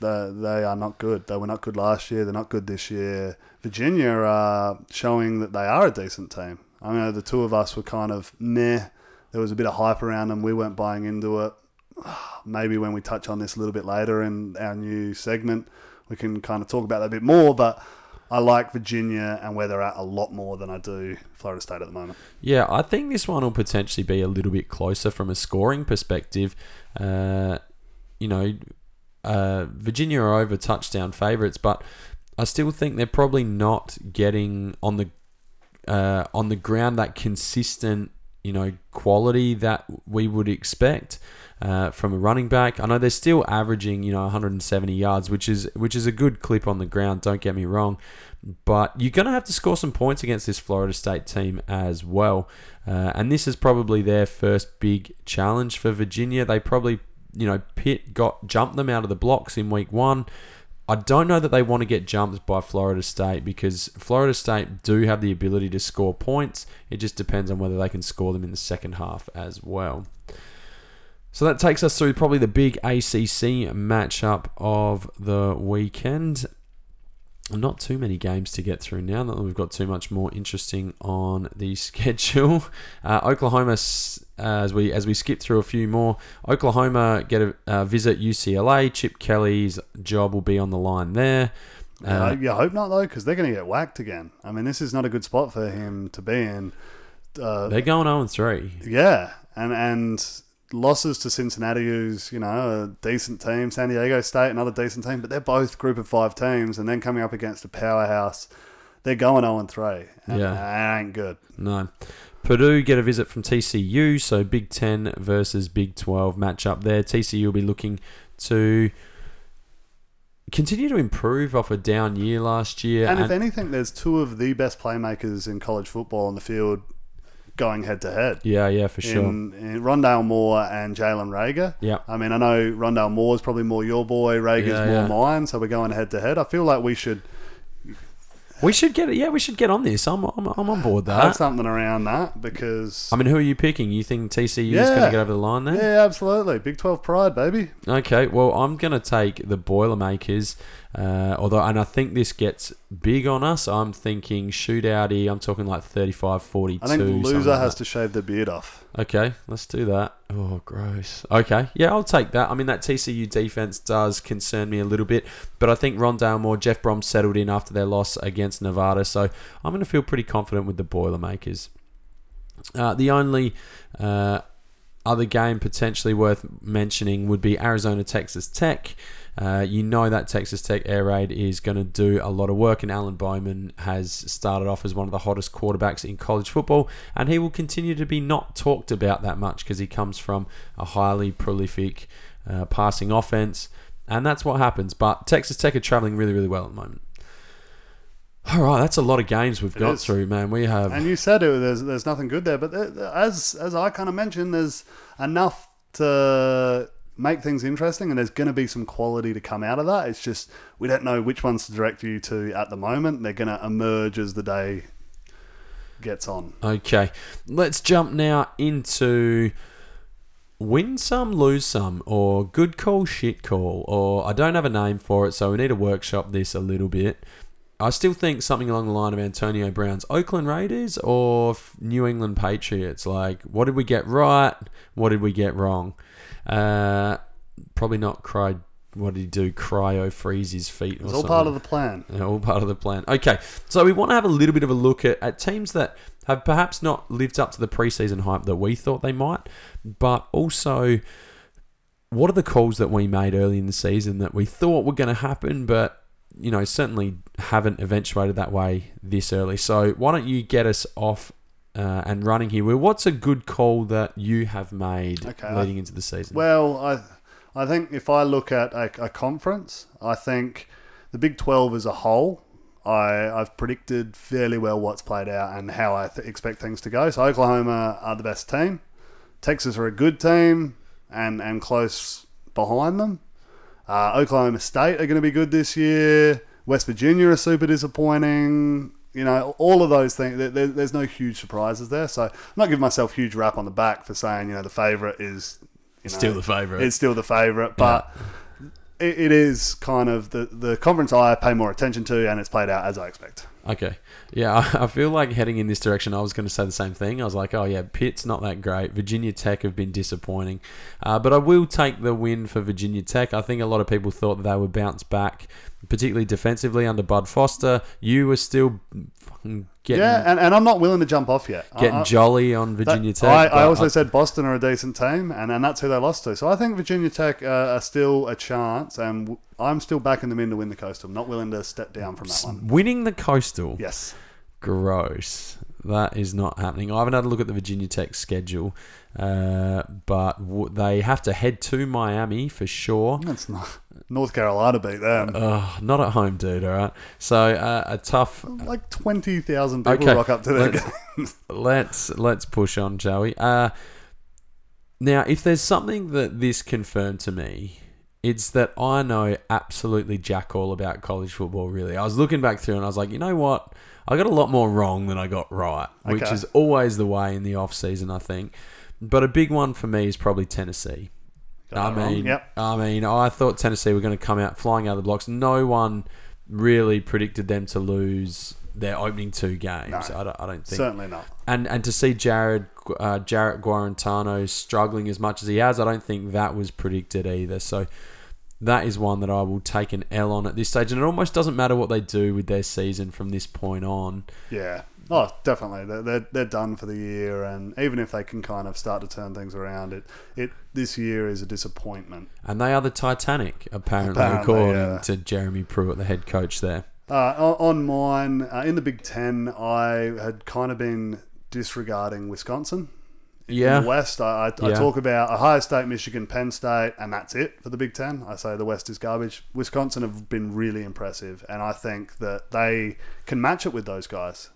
They, they are not good. They were not good last year. They're not good this year. Virginia are showing that they are a decent team. I know the two of us were kind of meh. There was a bit of hype around them. We weren't buying into it. Maybe when we touch on this a little bit later in our new segment, we can kind of talk about that a bit more. But I like Virginia and where they're at a lot more than I do Florida State at the moment. Yeah, I think this one will potentially be a little bit closer from a scoring perspective. Uh, you know, uh, Virginia are over touchdown favourites, but I still think they're probably not getting on the uh, on the ground that consistent, you know, quality that we would expect uh, from a running back. I know they're still averaging, you know, 170 yards, which is which is a good clip on the ground. Don't get me wrong, but you're going to have to score some points against this Florida State team as well. Uh, and this is probably their first big challenge for Virginia. They probably, you know, Pitt got jumped them out of the blocks in week one. I don't know that they want to get jumped by Florida State because Florida State do have the ability to score points. It just depends on whether they can score them in the second half as well. So that takes us through probably the big ACC matchup of the weekend. Not too many games to get through now. That we've got too much more interesting on the schedule. Uh, Oklahoma, uh, as we as we skip through a few more, Oklahoma get a uh, visit UCLA. Chip Kelly's job will be on the line there. Uh, yeah, I hope not though, because they're going to get whacked again. I mean, this is not a good spot for him to be in. Uh, they're going 0 3. yeah, and and losses to Cincinnati, who's you know a decent team, San Diego State, another decent team, but they're both group of five teams, and then coming up against a powerhouse, they're going zero and three. Yeah. that ain't good. No. Purdue get a visit from TCU, so Big Ten versus Big Twelve matchup there. TCU will be looking to continue to improve off a down year last year. And, if anything, there's two of the best playmakers in college football on the field going head to head. yeah, yeah, for sure. In, in Rondale Moore and Jalen Reagor. Yeah. I mean, I know Rondale Moore is probably more your boy, Reagor's Yeah, more yeah. mine, so we're going head to head. I feel like we should We should get it. Yeah, we should get on this. I'm, I'm, I'm on board have that. something around that because. I mean, who are you picking? You think TCU is going to get over the line there? yeah, absolutely. Big 12 pride, baby. Okay, well, I'm going to take the Boilermakers. Uh, although, and I think this gets big on us. I'm thinking shootouty. I'm talking like 35 42. I think loser like has that. to shave their beard off. Okay, let's do that. Oh, gross. Okay, yeah, I'll take that. I mean, that TCU defense does concern me a little bit, but I think Rondale Moore, Jeff Brohm settled in after their loss against Nevada, so I'm going to feel pretty confident with the Boilermakers. Uh, the only uh, other game potentially worth mentioning would be Arizona Texas Tech. Uh, you know that Texas Tech air raid is going to do a lot of work, and Alan Bowman has started off as one of the hottest quarterbacks in college football, and he will continue to be not talked about that much because he comes from a highly prolific uh, passing offense, and that's what happens. But Texas Tech are traveling really, really well at the moment. All right, that's a lot of games we've It got is. through, man. We have And you said it, there's there's nothing good there, but there, as as I kind of mentioned, there's enough to make things interesting, and there's going to be some quality to come out of that. It's just we don't know which ones to direct you to at the moment. They're going to emerge as the day gets on. Okay, let's jump now into win some, lose some, or good call, shit call, or I don't have a name for it, so we need to workshop this a little bit. I still think something along the line of Antonio Brown's Oakland Raiders or New England Patriots. Like, what did we get right? What did we get wrong? Uh, probably not cry. What did he do? Cryo freeze his feet It's all something. part of the plan. Yeah, all part of the plan. Okay, so we want to have a little bit of a look at, at teams that have perhaps not lived up to the preseason hype that we thought they might, but also what are the calls that we made early in the season that we thought were going to happen, but you know certainly haven't eventuated that way this early. So why don't you get us off uh, and running here? Will what's a good call that you have made Okay, leading into the season? Well, I I think if I look at a, a conference, I think the Big Twelve as a whole, I I've predicted fairly well what's played out and how I th- expect things to go. So Oklahoma are the best team, Texas are a good team, and and close behind them. Uh, Oklahoma State are going to be good this year. West Virginia are super disappointing. You know, all of those things. There, there- there's no huge surprises there. So I'm not giving myself huge rap on the back for saying you know the favorite is you know, Still the favourite. It's still the favorite, but it, it is kind of the the conference I pay more attention to, and it's played out as I expect. Okay. Yeah, I, I feel like heading in this direction, I was going to say the same thing. I was like, oh, yeah, Pitt's not that great. Virginia Tech have been disappointing. Uh, but I will take the win for Virginia Tech. I think a lot of people thought they would bounce back, particularly defensively under Bud Foster. You were still fucking getting, yeah, and, and I'm not willing to jump off yet. getting I- I- jolly on Virginia that- Tech. I, I also said Boston are a decent team, and, and that's who they lost to. So I think Virginia Tech uh, are still a chance, and I'm still backing them in to win the Coastal. I'm not willing to step down from that one. winning the Coastal. Yes. Gross. That is not happening. I haven't had a look at the Virginia Tech schedule, uh, but w- they have to head to Miami for sure. That's not. North Carolina beat them. Not at home, dude. All right. So uh, a tough. like 20,000 people Okay, rock up to their let's- games. Let's let's push on, shall we? Uh, now, if there's something that this confirmed to me, it's that I know absolutely jack all about college football. Really, I was looking back through and I was like, you know what? I got a lot more wrong than I got right, which Okay. is always the way in the off season, I think. But a big one for me is probably Tennessee. I Got mean, Yep. I mean, I thought Tennessee were going to come out flying out of the blocks. No one really predicted them to lose their opening two games. No. I, don't, I don't think. Certainly not. And and to see Jared uh, Jarrett Guarantano struggling as much as he has, I don't think that was predicted either. So that is one that I will take an L on at this stage. And it almost doesn't matter what they do with their season from this point on. Yeah. Oh, definitely. They're, they're, they're done for the year, and even if they can kind of start to turn things around, it it this year is a disappointment. And they are the Titanic, apparently, Apparently, according yeah. to Jeremy Pruitt, the head coach there. Uh, on mine, uh, in the Big Ten, I had kind of been disregarding Wisconsin. Yeah. The West, I, I, I talk about Ohio State, Michigan, Penn State, and that's it for the Big Ten. I say the West is garbage. Wisconsin have been really impressive, and I think that they can match it with those guys.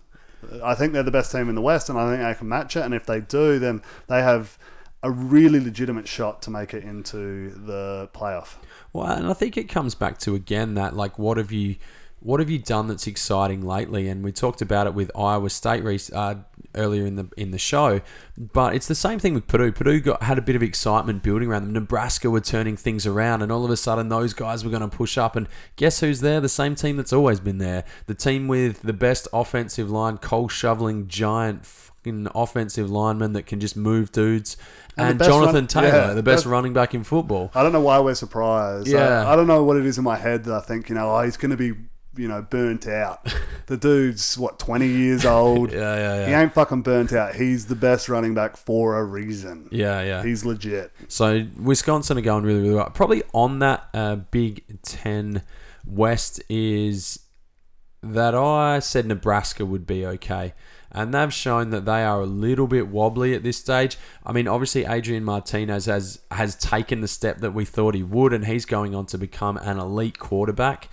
I think they're the best team in the West, and I think they can match it. And if they do, then they have a really legitimate shot to make it into the playoff. Well, and I think it comes back to again that like what have you what have you done that's exciting lately? And we talked about it with Iowa State uh, earlier in the in the show, but it's the same thing with Purdue. Purdue got had a bit of excitement building around them. Nebraska were turning things around, and all of a sudden those guys were going to push up. And guess who's there? The same team that's always been there. The team with the best offensive line, coal shoveling giant. fucking Offensive lineman that can just move dudes, And and, Jonathan run- Taylor, yeah, the best running back in football. I don't know why we're surprised. Yeah. I, I don't know what it is in my head that I think, you know, oh, he's going to be, you know, burnt out. the dude's, what, 20 years old? Yeah, yeah, He ain't fucking burnt out. He's the best running back for a reason. Yeah, yeah. He's legit. So Wisconsin are going really, really well. Probably on that uh, Big Ten West is that I said Nebraska would be okay. And they've shown that they are a little bit wobbly at this stage. I mean, obviously Adrian Martinez has has taken the step that we thought he would, and he's going on to become an elite quarterback.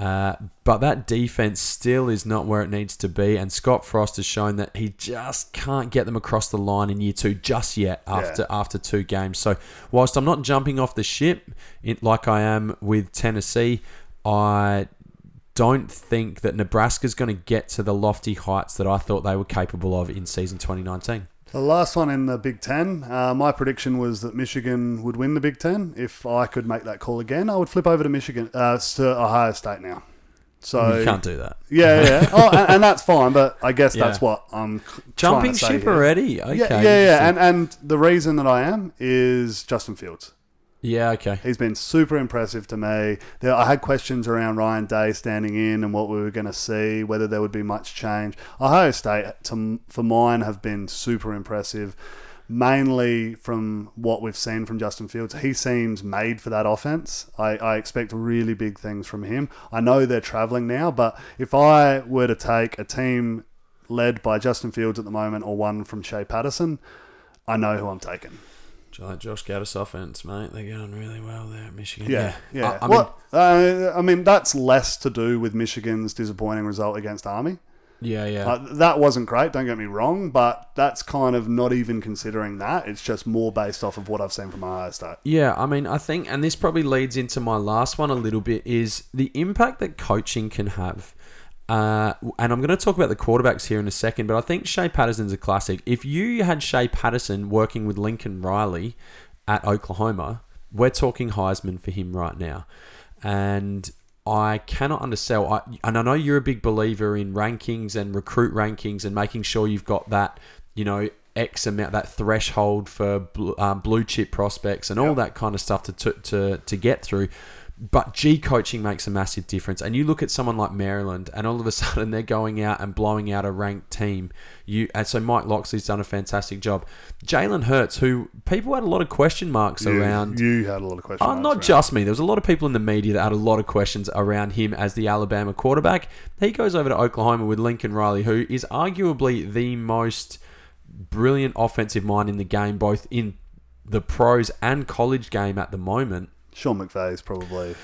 Uh, but that defense still is not where it needs to be, and Scott Frost has shown that he just can't get them across the line in year two just yet after after two games. So, whilst I'm not jumping off the ship in, like I am with Tennessee, I don't think that Nebraska's going to get to the lofty heights that I thought they were capable of in season 2019. The last one in the Big Ten, uh, my prediction was that Michigan would win the Big Ten. If I could make that call again, I would flip over to Michigan, uh, to Ohio State now. So you can't do that. Yeah, yeah. Oh, and, and that's fine, but I guess Yeah. that's what I'm Jumping ship here. already. Okay. Yeah, yeah, yeah. And and the reason that I am is Justin Fields. Yeah. Okay. He's been super impressive to me. There, I had questions around Ryan Day standing in and what we were going to see, whether there would be much change. Ohio State, to, for mine, have been super impressive, mainly from what we've seen from Justin Fields. He seems made for that offense. I, I expect really big things from him. I know they're traveling now, but if I were to take a team led by Justin Fields at the moment or one from Shea Patterson, I know who I'm taking. You like Josh Gattis offense, mate? They're going really well there at Michigan. Yeah, yeah. I, I mean, uh, I mean, that's less to do with Michigan's disappointing result against Army. yeah, yeah. Uh, that wasn't great, don't get me wrong, but that's kind of not even considering that. It's just more based off of what I've seen from Ohio State. Yeah, I mean, I think, and this probably leads into my last one a little bit, is the impact that coaching can have. Uh, and I'm going to talk about the quarterbacks here in a second, but I think Shea Patterson's a classic. If you had Shea Patterson working with Lincoln Riley at Oklahoma, we're talking Heisman for him right now. And I cannot undersell. I, and I know you're a big believer in rankings and recruit rankings and making sure you've got that, you know, X amount, that threshold for bl- um, blue chip prospects and all that kind of stuff to, to, to, to get through. But G coaching makes a massive difference. And you look at someone like Maryland, and all of a sudden they're going out and blowing out a ranked team. You and so Mike Locksley's done a fantastic job. Jalen Hurts, who people had a lot of question marks You- around. You, had a lot of questions. Oh, not just me. There was a lot of people in the media that had a lot of questions around him as the Alabama quarterback. He goes over to Oklahoma with Lincoln Riley, who is arguably the most brilliant offensive mind in the game, both in the pros and college game at the moment. Sean McVay's probably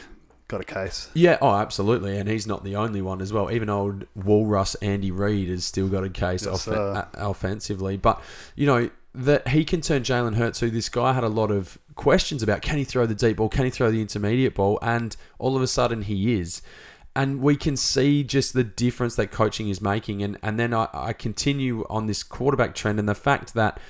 got a case. Yeah, oh, absolutely, and he's not the only one as well. Even old Walrus Andy Reid has still got a case Yes, off- uh, offensively. But you know that he can turn Jalen Hurts, who this guy had a lot of questions about. Can he throw the deep ball? Can he throw the intermediate ball? And all of a sudden, he is. And we can see just the difference that coaching is making. And and then I, I continue on this quarterback trend and the fact that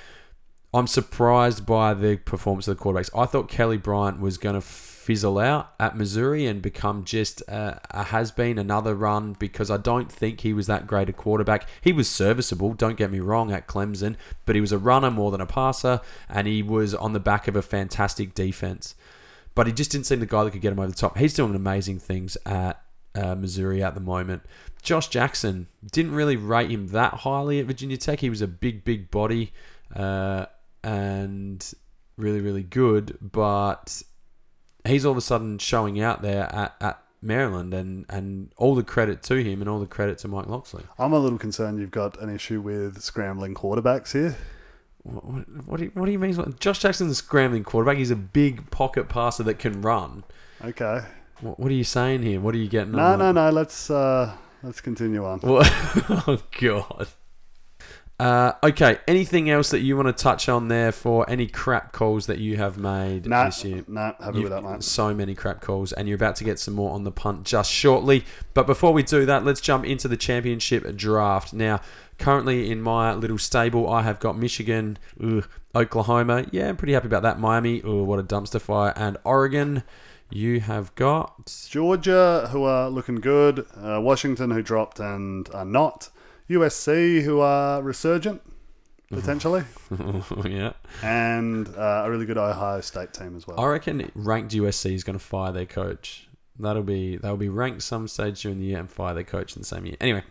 I'm surprised by the performance of the quarterbacks. I thought Kelly Bryant was going to fizzle out at Missouri and become just a, a has been another run because I don't think he was that great a quarterback. He was serviceable, don't get me wrong, at Clemson, but he was a runner more than a passer, and he was on the back of a fantastic defense. But he just didn't seem the guy that could get him over the top. He's doing amazing things at uh, Missouri at the moment. Josh Jackson didn't really rate him that highly at Virginia Tech. He was a big, big body uh, and really, really good, but he's all of a sudden showing out there at, at Maryland, and and all the credit to him, and all the credit to Mike Locksley. I'm a little concerned you've got an issue with scrambling quarterbacks here. What, what, what, do, you, what do you mean? Josh Jackson's a scrambling quarterback. He's a big pocket passer that can run. Okay. What, what are you saying here? What are you getting? No, on no, no. Let's uh, let's continue on. What? oh God. Uh, okay. Anything else that you want to touch on there for any crap calls that you have made Nah, this year? nah, happy with You've- that, mate. So many crap calls, and you're about to get some more on the punt just shortly. But before we do that, let's jump into the championship draft. Now, currently in my little stable, I have got Michigan, ugh, Oklahoma. Yeah, I'm pretty happy about that. Miami, oh, what a dumpster fire, and Oregon. You have got Georgia, who are looking good. Uh, Washington, who dropped and are not. USC, who are resurgent, potentially. yeah. and uh, a really good Ohio State team as well. I reckon ranked USC is going to fire their coach. That'll be they'll be ranked some stage during the year and fire their coach in the same year. Anyway,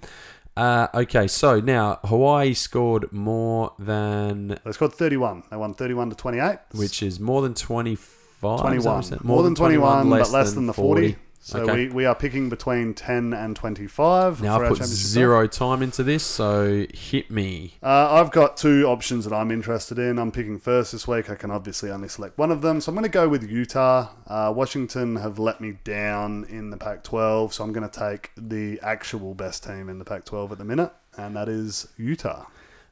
uh, okay, so now Hawaii scored more than They scored 31. They won 31 to 28. which is more than twenty five. 21. More, than 21, but less than the 40. So Okay. we, we are picking between 10 and 25 Now for I our put zero time into this, so hit me. Uh, I've got two options that I'm interested in. I'm picking first this week. I can obviously only select one of them. So I'm going to go with Utah. Uh, Washington have let me down in the Pac 12. So I'm going to take the actual best team in the Pac 12 at the minute, and that is Utah.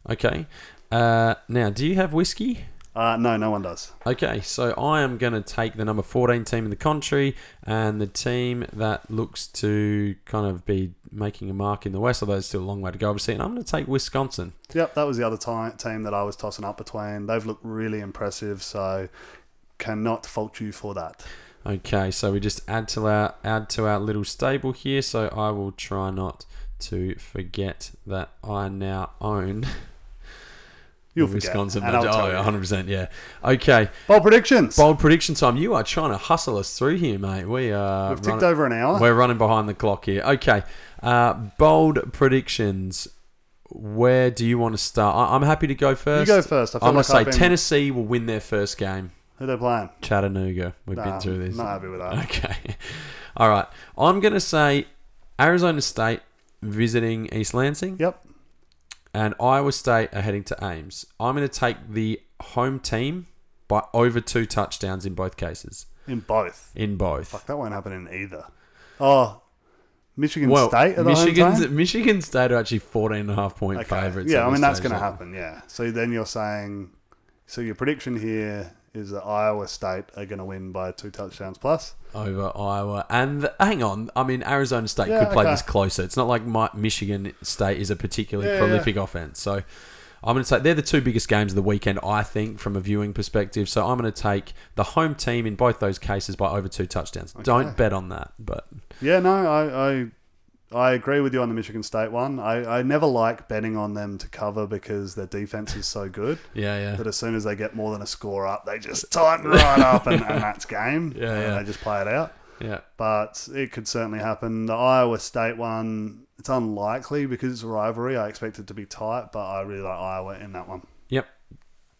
Okay. Uh, now, do you have whiskey? Uh, no, no one does. Okay, so I am going to take the number 14 team in the country and the team that looks to kind of be making a mark in the West, although it's still a long way to go, obviously. And I'm going to take Wisconsin. Yep, that was the other ti- team that I was tossing up between. They've looked really impressive, so cannot fault you for that. Okay, so we just add to our add to our little stable here. So I will try not to forget that I now own You'll forget, Wisconsin. and I'll tell oh, you. 100 percent, yeah. Okay, Bold predictions. bold prediction time. You are trying to hustle us through here, mate. We are. We've ticked running- over an hour. We're running behind the clock here. Okay. Uh, bold predictions. Where do you want to start? I- I'm happy to go first. You go first. I going like to say been- Tennessee will win their first game. Who they playing? Chattanooga. We've Nah, been through this. Not happy with that. Okay. All right. I'm going to say Arizona State visiting East Lansing Yep. And Iowa State are heading to Ames. I'm going to take the home team by over two touchdowns in both cases. In both. In both. Fuck, that won't happen in either. Oh, Michigan well, State are Michigan's? Michigan State are actually 14 and a half point Okay. favourites. Yeah, I mean that's going to happen. Yeah. So then you're saying, so your prediction here is that Iowa State are going to win by two touchdowns plus. over Iowa. And the, hang on, I mean Arizona State Yeah, could play okay. this closer. It's not like my, Michigan State is a particularly Yeah, prolific offense. So I'm going to say they're the two biggest games of the weekend, I think, from a viewing perspective. So I'm going to take the home team in both those cases by over two touchdowns. Don't bet on that, but Yeah, no, I, I I agree with you on the Michigan State one. I, I never like betting on them to cover because their defense is so good yeah, yeah. that as soon as they get more than a score up, they just tighten right up and, and that's game. Yeah, and yeah. They just play it out. Yeah. But it could certainly happen. The Iowa State one, it's unlikely because it's a rivalry. I expect it to be tight, but I really like Iowa in that one. Yep.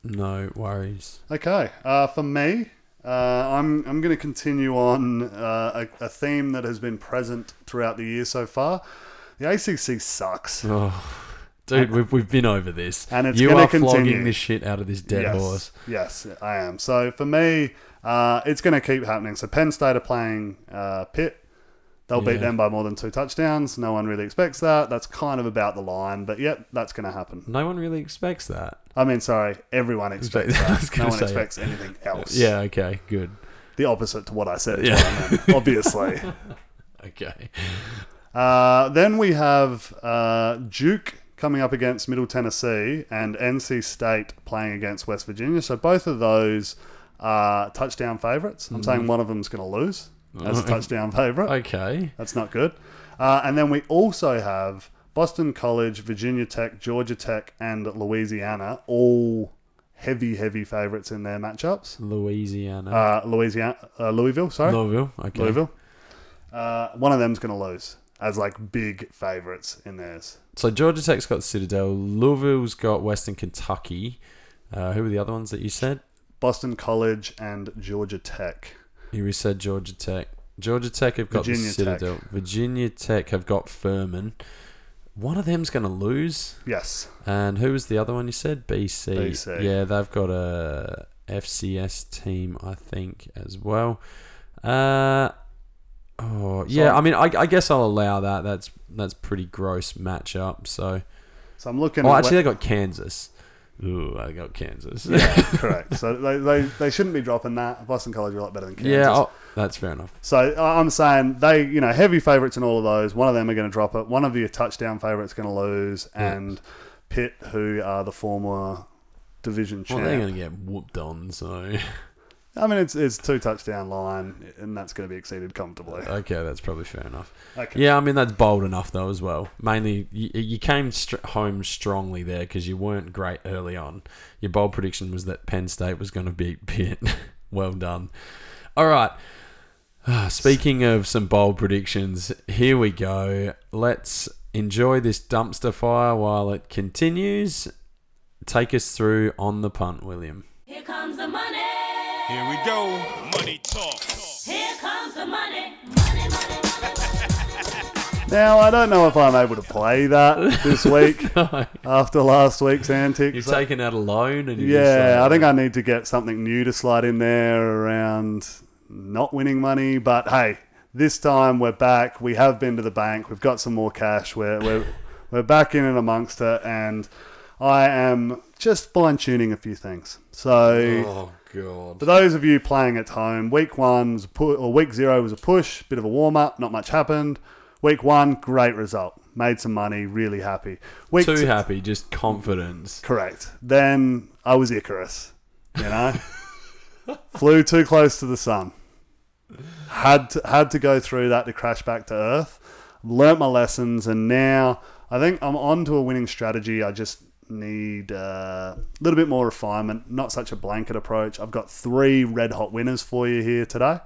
No worries. Okay, uh, for me, uh, I'm I'm going to continue on uh, a, a theme that has been present throughout the year so far. The ACC sucks. Oh, dude, we've, we've been over this. And it's you gonna are flogging continue. this shit out of this dead yes, horse. Yes, I am. So for me, uh, it's going to keep happening. So Penn State are playing uh, Pitt. They'll Yeah. beat them by more than two touchdowns. No one really expects that. That's kind of about the line, but yep, that's going to happen. No one really expects that. I mean, sorry, everyone expects that. No one expects anything else. Yeah, okay, good. the opposite to what I said. Yeah. what I meant, obviously. Okay. Uh, then we have uh, Duke coming up against Middle Tennessee and NC State playing against West Virginia. So both of those are touchdown favorites. I'm saying one of them's going to lose as a touchdown favorite. Okay. That's not good. Uh, and then we also have Boston College, Virginia Tech, Georgia Tech, and Louisiana all heavy, heavy favorites in their matchups. Louisiana. Uh, Louisiana, uh, Louisville, sorry. Louisville. Okay. Louisville. Uh, one of them's going to lose as like big favorites in theirs. So Georgia Tech's got Citadel. Louisville's got Western Kentucky. Uh, who were the other ones that you said? Boston College and Georgia Tech. You said Georgia Tech. Georgia Tech have got Virginia the Citadel. Virginia Tech have got Furman. One of them's going to lose. Yes. And who was the other one you said? BC. BC. Yeah, they've got a FCS team, I think, as well. Uh, oh, yeah. So- I mean, I, I guess I'll allow that. That's that's pretty gross matchup. So, So I'm looking oh, actually, they got Kansas. Ooh, I got Kansas. yeah, correct. So they, they, they shouldn't be dropping that. Boston College are a lot better than Kansas. yeah. Oh, that's fair enough. So I'm saying they, you know, heavy favourites in all of those. One of them are going to drop it. One of your touchdown favourites going to lose, and Pitt, who are the former division Well, they're going to get whooped on. So, I mean, it's it's two touchdown line, and that's going to be exceeded comfortably. okay, that's probably fair enough. Okay. Yeah, I mean that's bold enough though as well. Mainly, you, you came str- home strongly there because you weren't great early on. Your bold prediction was that Penn State was going to beat Pitt. well done. All right. Ah, Speaking of some bold predictions, here we go. Let's enjoy this dumpster fire while it continues. Take us through on the punt, William. Here comes the money. Here we go. Money talk. Here comes the money. Money, money, money. Now I don't know if I'm able to play that this week after last week's antics. You've taken out a loan, and you're just Yeah, like, I think I need to get something new to slide in there around not winning money. But hey, this time we're back. We have been to the bank. We've got some more cash. We're we're, we're back in and amongst it, and I am just fine tuning a few things. So. Oh god. For those of you playing at home, week one was a pu- or week zero was a push, bit of a warm up, not much happened. Week one, great result, made some money, really happy. Week Too two- happy, just confidence. Correct. Then I was Icarus, you know, flew too close to the sun. Had to, had to go through that to crash back to Earth. Learnt my lessons, and now I think I'm on to a winning strategy. I just need uh, a little bit more refinement, not such a blanket approach. I've got three red hot winners for you here today.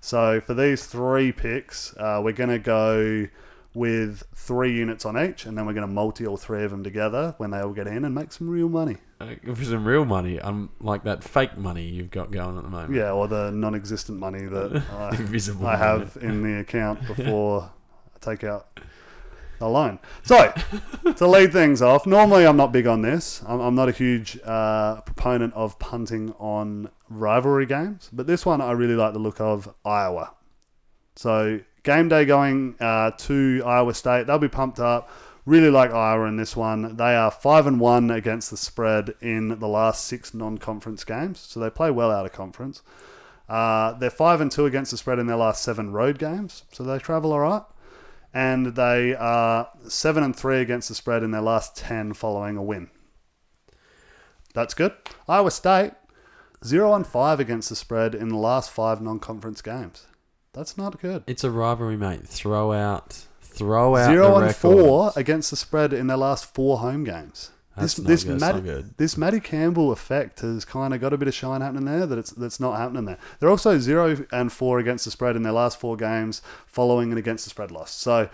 So for these three picks, uh, we're going to go with three units on each, and then we're going to multi all three of them together when they all get in and make some real money. Uh, For some real money, I'm like that fake money you've got going at the moment. Yeah, or the non-existent money that I, I have in the account before I take out loan. So to lead things off, normally I'm not big on this. I'm, I'm not a huge uh, proponent of punting on rivalry games, but this one I really like the look of Iowa. So game day going uh, to Iowa State, they'll be pumped up. Really like Iowa in this one. They are five and one against the spread in the last six non-conference games, so they play well out of conference. Uh, they're five and two against the spread in their last seven road games, so they travel all right. And they are seven and three against the spread in their last ten following a win. That's good. Iowa State zero and five against the spread in the last five non-conference games. That's not good. It's a rivalry, mate. Throw out, throw out Zero and records. four against the spread in their last four home games. That's this this Matty, this Matty Campbell effect has kind of got a bit of shine happening there that it's that's not happening there. They're also zero and four against the spread in their last four games, following an against the spread loss. So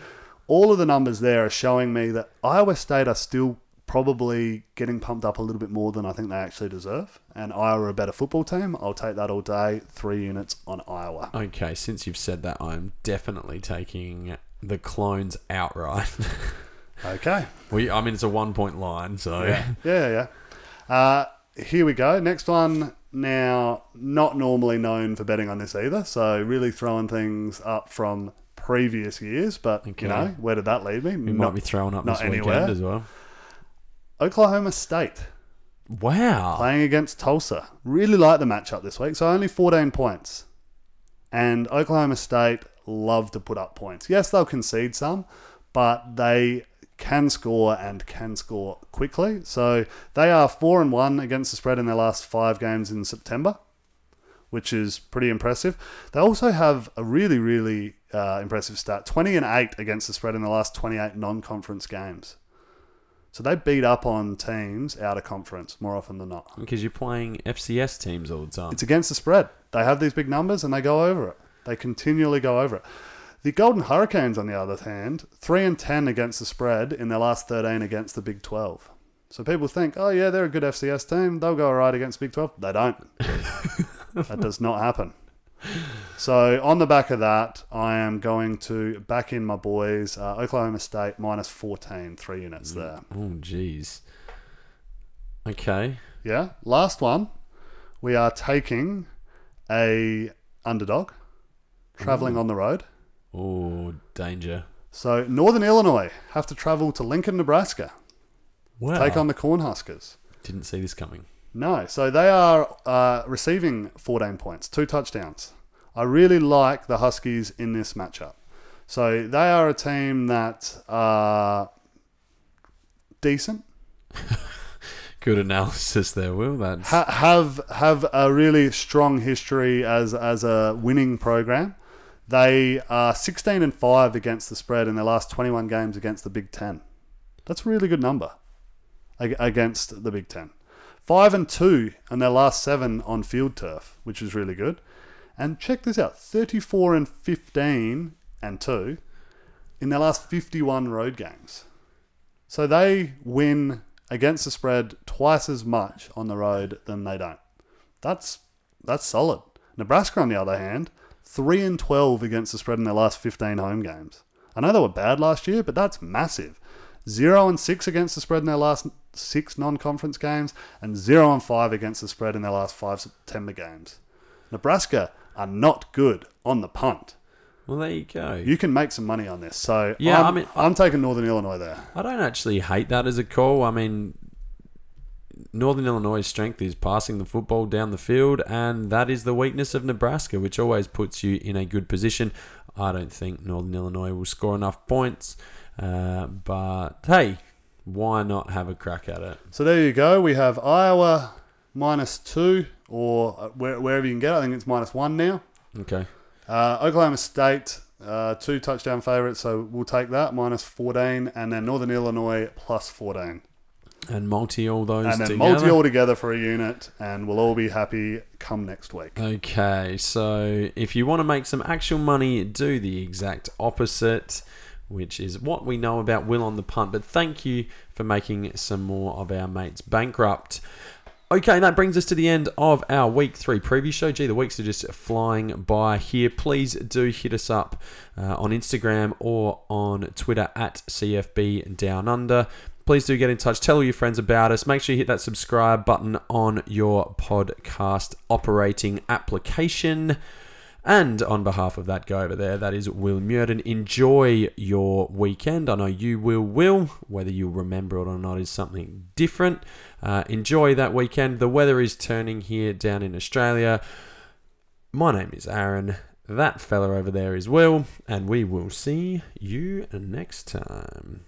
all of the numbers there are showing me that Iowa State are still probably getting pumped up a little bit more than I think they actually deserve. And Iowa are a better football team. I'll take that all day. Three units on Iowa. Okay, since you've said that, I'm definitely taking the clones outright. Okay. we, I mean, it's a one point line, so Yeah, yeah, yeah. Uh, here we go. Next one. Now, not normally known for betting on this either, so really throwing things up from previous years. But Okay. you know, where did that lead me? we might be throwing up not this anywhere. weekend as well. Oklahoma State Wow. playing against Tulsa. Really like the matchup this week. So only 14 points, and Oklahoma State love to put up points. Yes, they'll concede some, but they can score and can score quickly. So they are four and one against the spread in their last five games in September, which is pretty impressive. They also have a really, really uh, impressive stat: twenty and eight against the spread in the last twenty-eight non-conference games. So they beat up on teams out of conference more often than not. Because you're playing FCS teams all the time. It's against the spread. They have these big numbers and they go over it. They continually go over it. The Golden Hurricanes, on the other hand, three and ten against the spread in their last thirteen against the Big Twelve. So people think, oh yeah, they're a good FCS team. They'll go alright against Big Twelve. They don't. that does not happen. So on the back of that, I am going to back in my boys. Uh, Oklahoma State minus 14, three units there. Oh, jeez. Okay. Yeah. Last one, we are taking a underdog traveling on the road. Oh, danger. So Northern Illinois have to travel to Lincoln, Nebraska, Wow. take on the Cornhuskers. Didn't see this coming. No, so they are uh, receiving 14 points, two touchdowns. I really like the Huskies in this matchup. So they are a team that are decent, Good analysis there, Will. That's ha- have have a really strong history as as a winning program. They are 16 and 5 against the spread in their last 21 games against the Big 10. That's a really good number against the Big 10. 5 and 2 in their last 7 on field turf, which is really good. And check this out, 34 and 15 and 2 in their last 51 road games. So they win against the spread twice as much on the road than they don't. That's that's solid. Nebraska, on the other hand, three and twelve against the spread in their last fifteen home games. I know they were bad last year, but that's massive. Zero and six against the spread in their last six non-conference games, and zero and five against the spread in their last five September games. Nebraska are not good on the punt. well. There you go. You can make some money on this. So Yeah, I'm, I mean- I'm taking Northern Illinois there. I don't actually hate that as a call. I mean, Northern Illinois' strength is passing the football down the field, and that is the weakness of Nebraska, which always puts you in a good position. I don't think Northern Illinois will score enough points, uh, but hey, why not have a crack at it? So there you go. We have Iowa minus two, or uh, where, wherever you can get. it. I think it's minus one now. Okay. Uh, Oklahoma State, uh, two touchdown favourites, so we'll take that minus fourteen, and then Northern Illinois plus fourteen, And multi all those and then together. multi all together for a unit, and we'll all be happy come next week. Okay, so if you want to make some actual money, do the exact opposite, which is what we know about Will on the punt. But thank you for making some more of our mates bankrupt. Okay, that brings us to the end of our week three preview show. Gee, the weeks are just flying by here. Please do hit us up uh, on Instagram or on Twitter at CFB Down Under. Please do get in touch. Tell all your friends about us. Make sure you hit that subscribe button on your podcast operating application. And on behalf of that guy over there, that is Will Murden. Enjoy your weekend. I know you will, Will. Whether you'll remember it or not is something different. Uh, enjoy that weekend. The weather is turning here down in Australia. My name is Aaron. That fella over there is Will, and we will see you next time.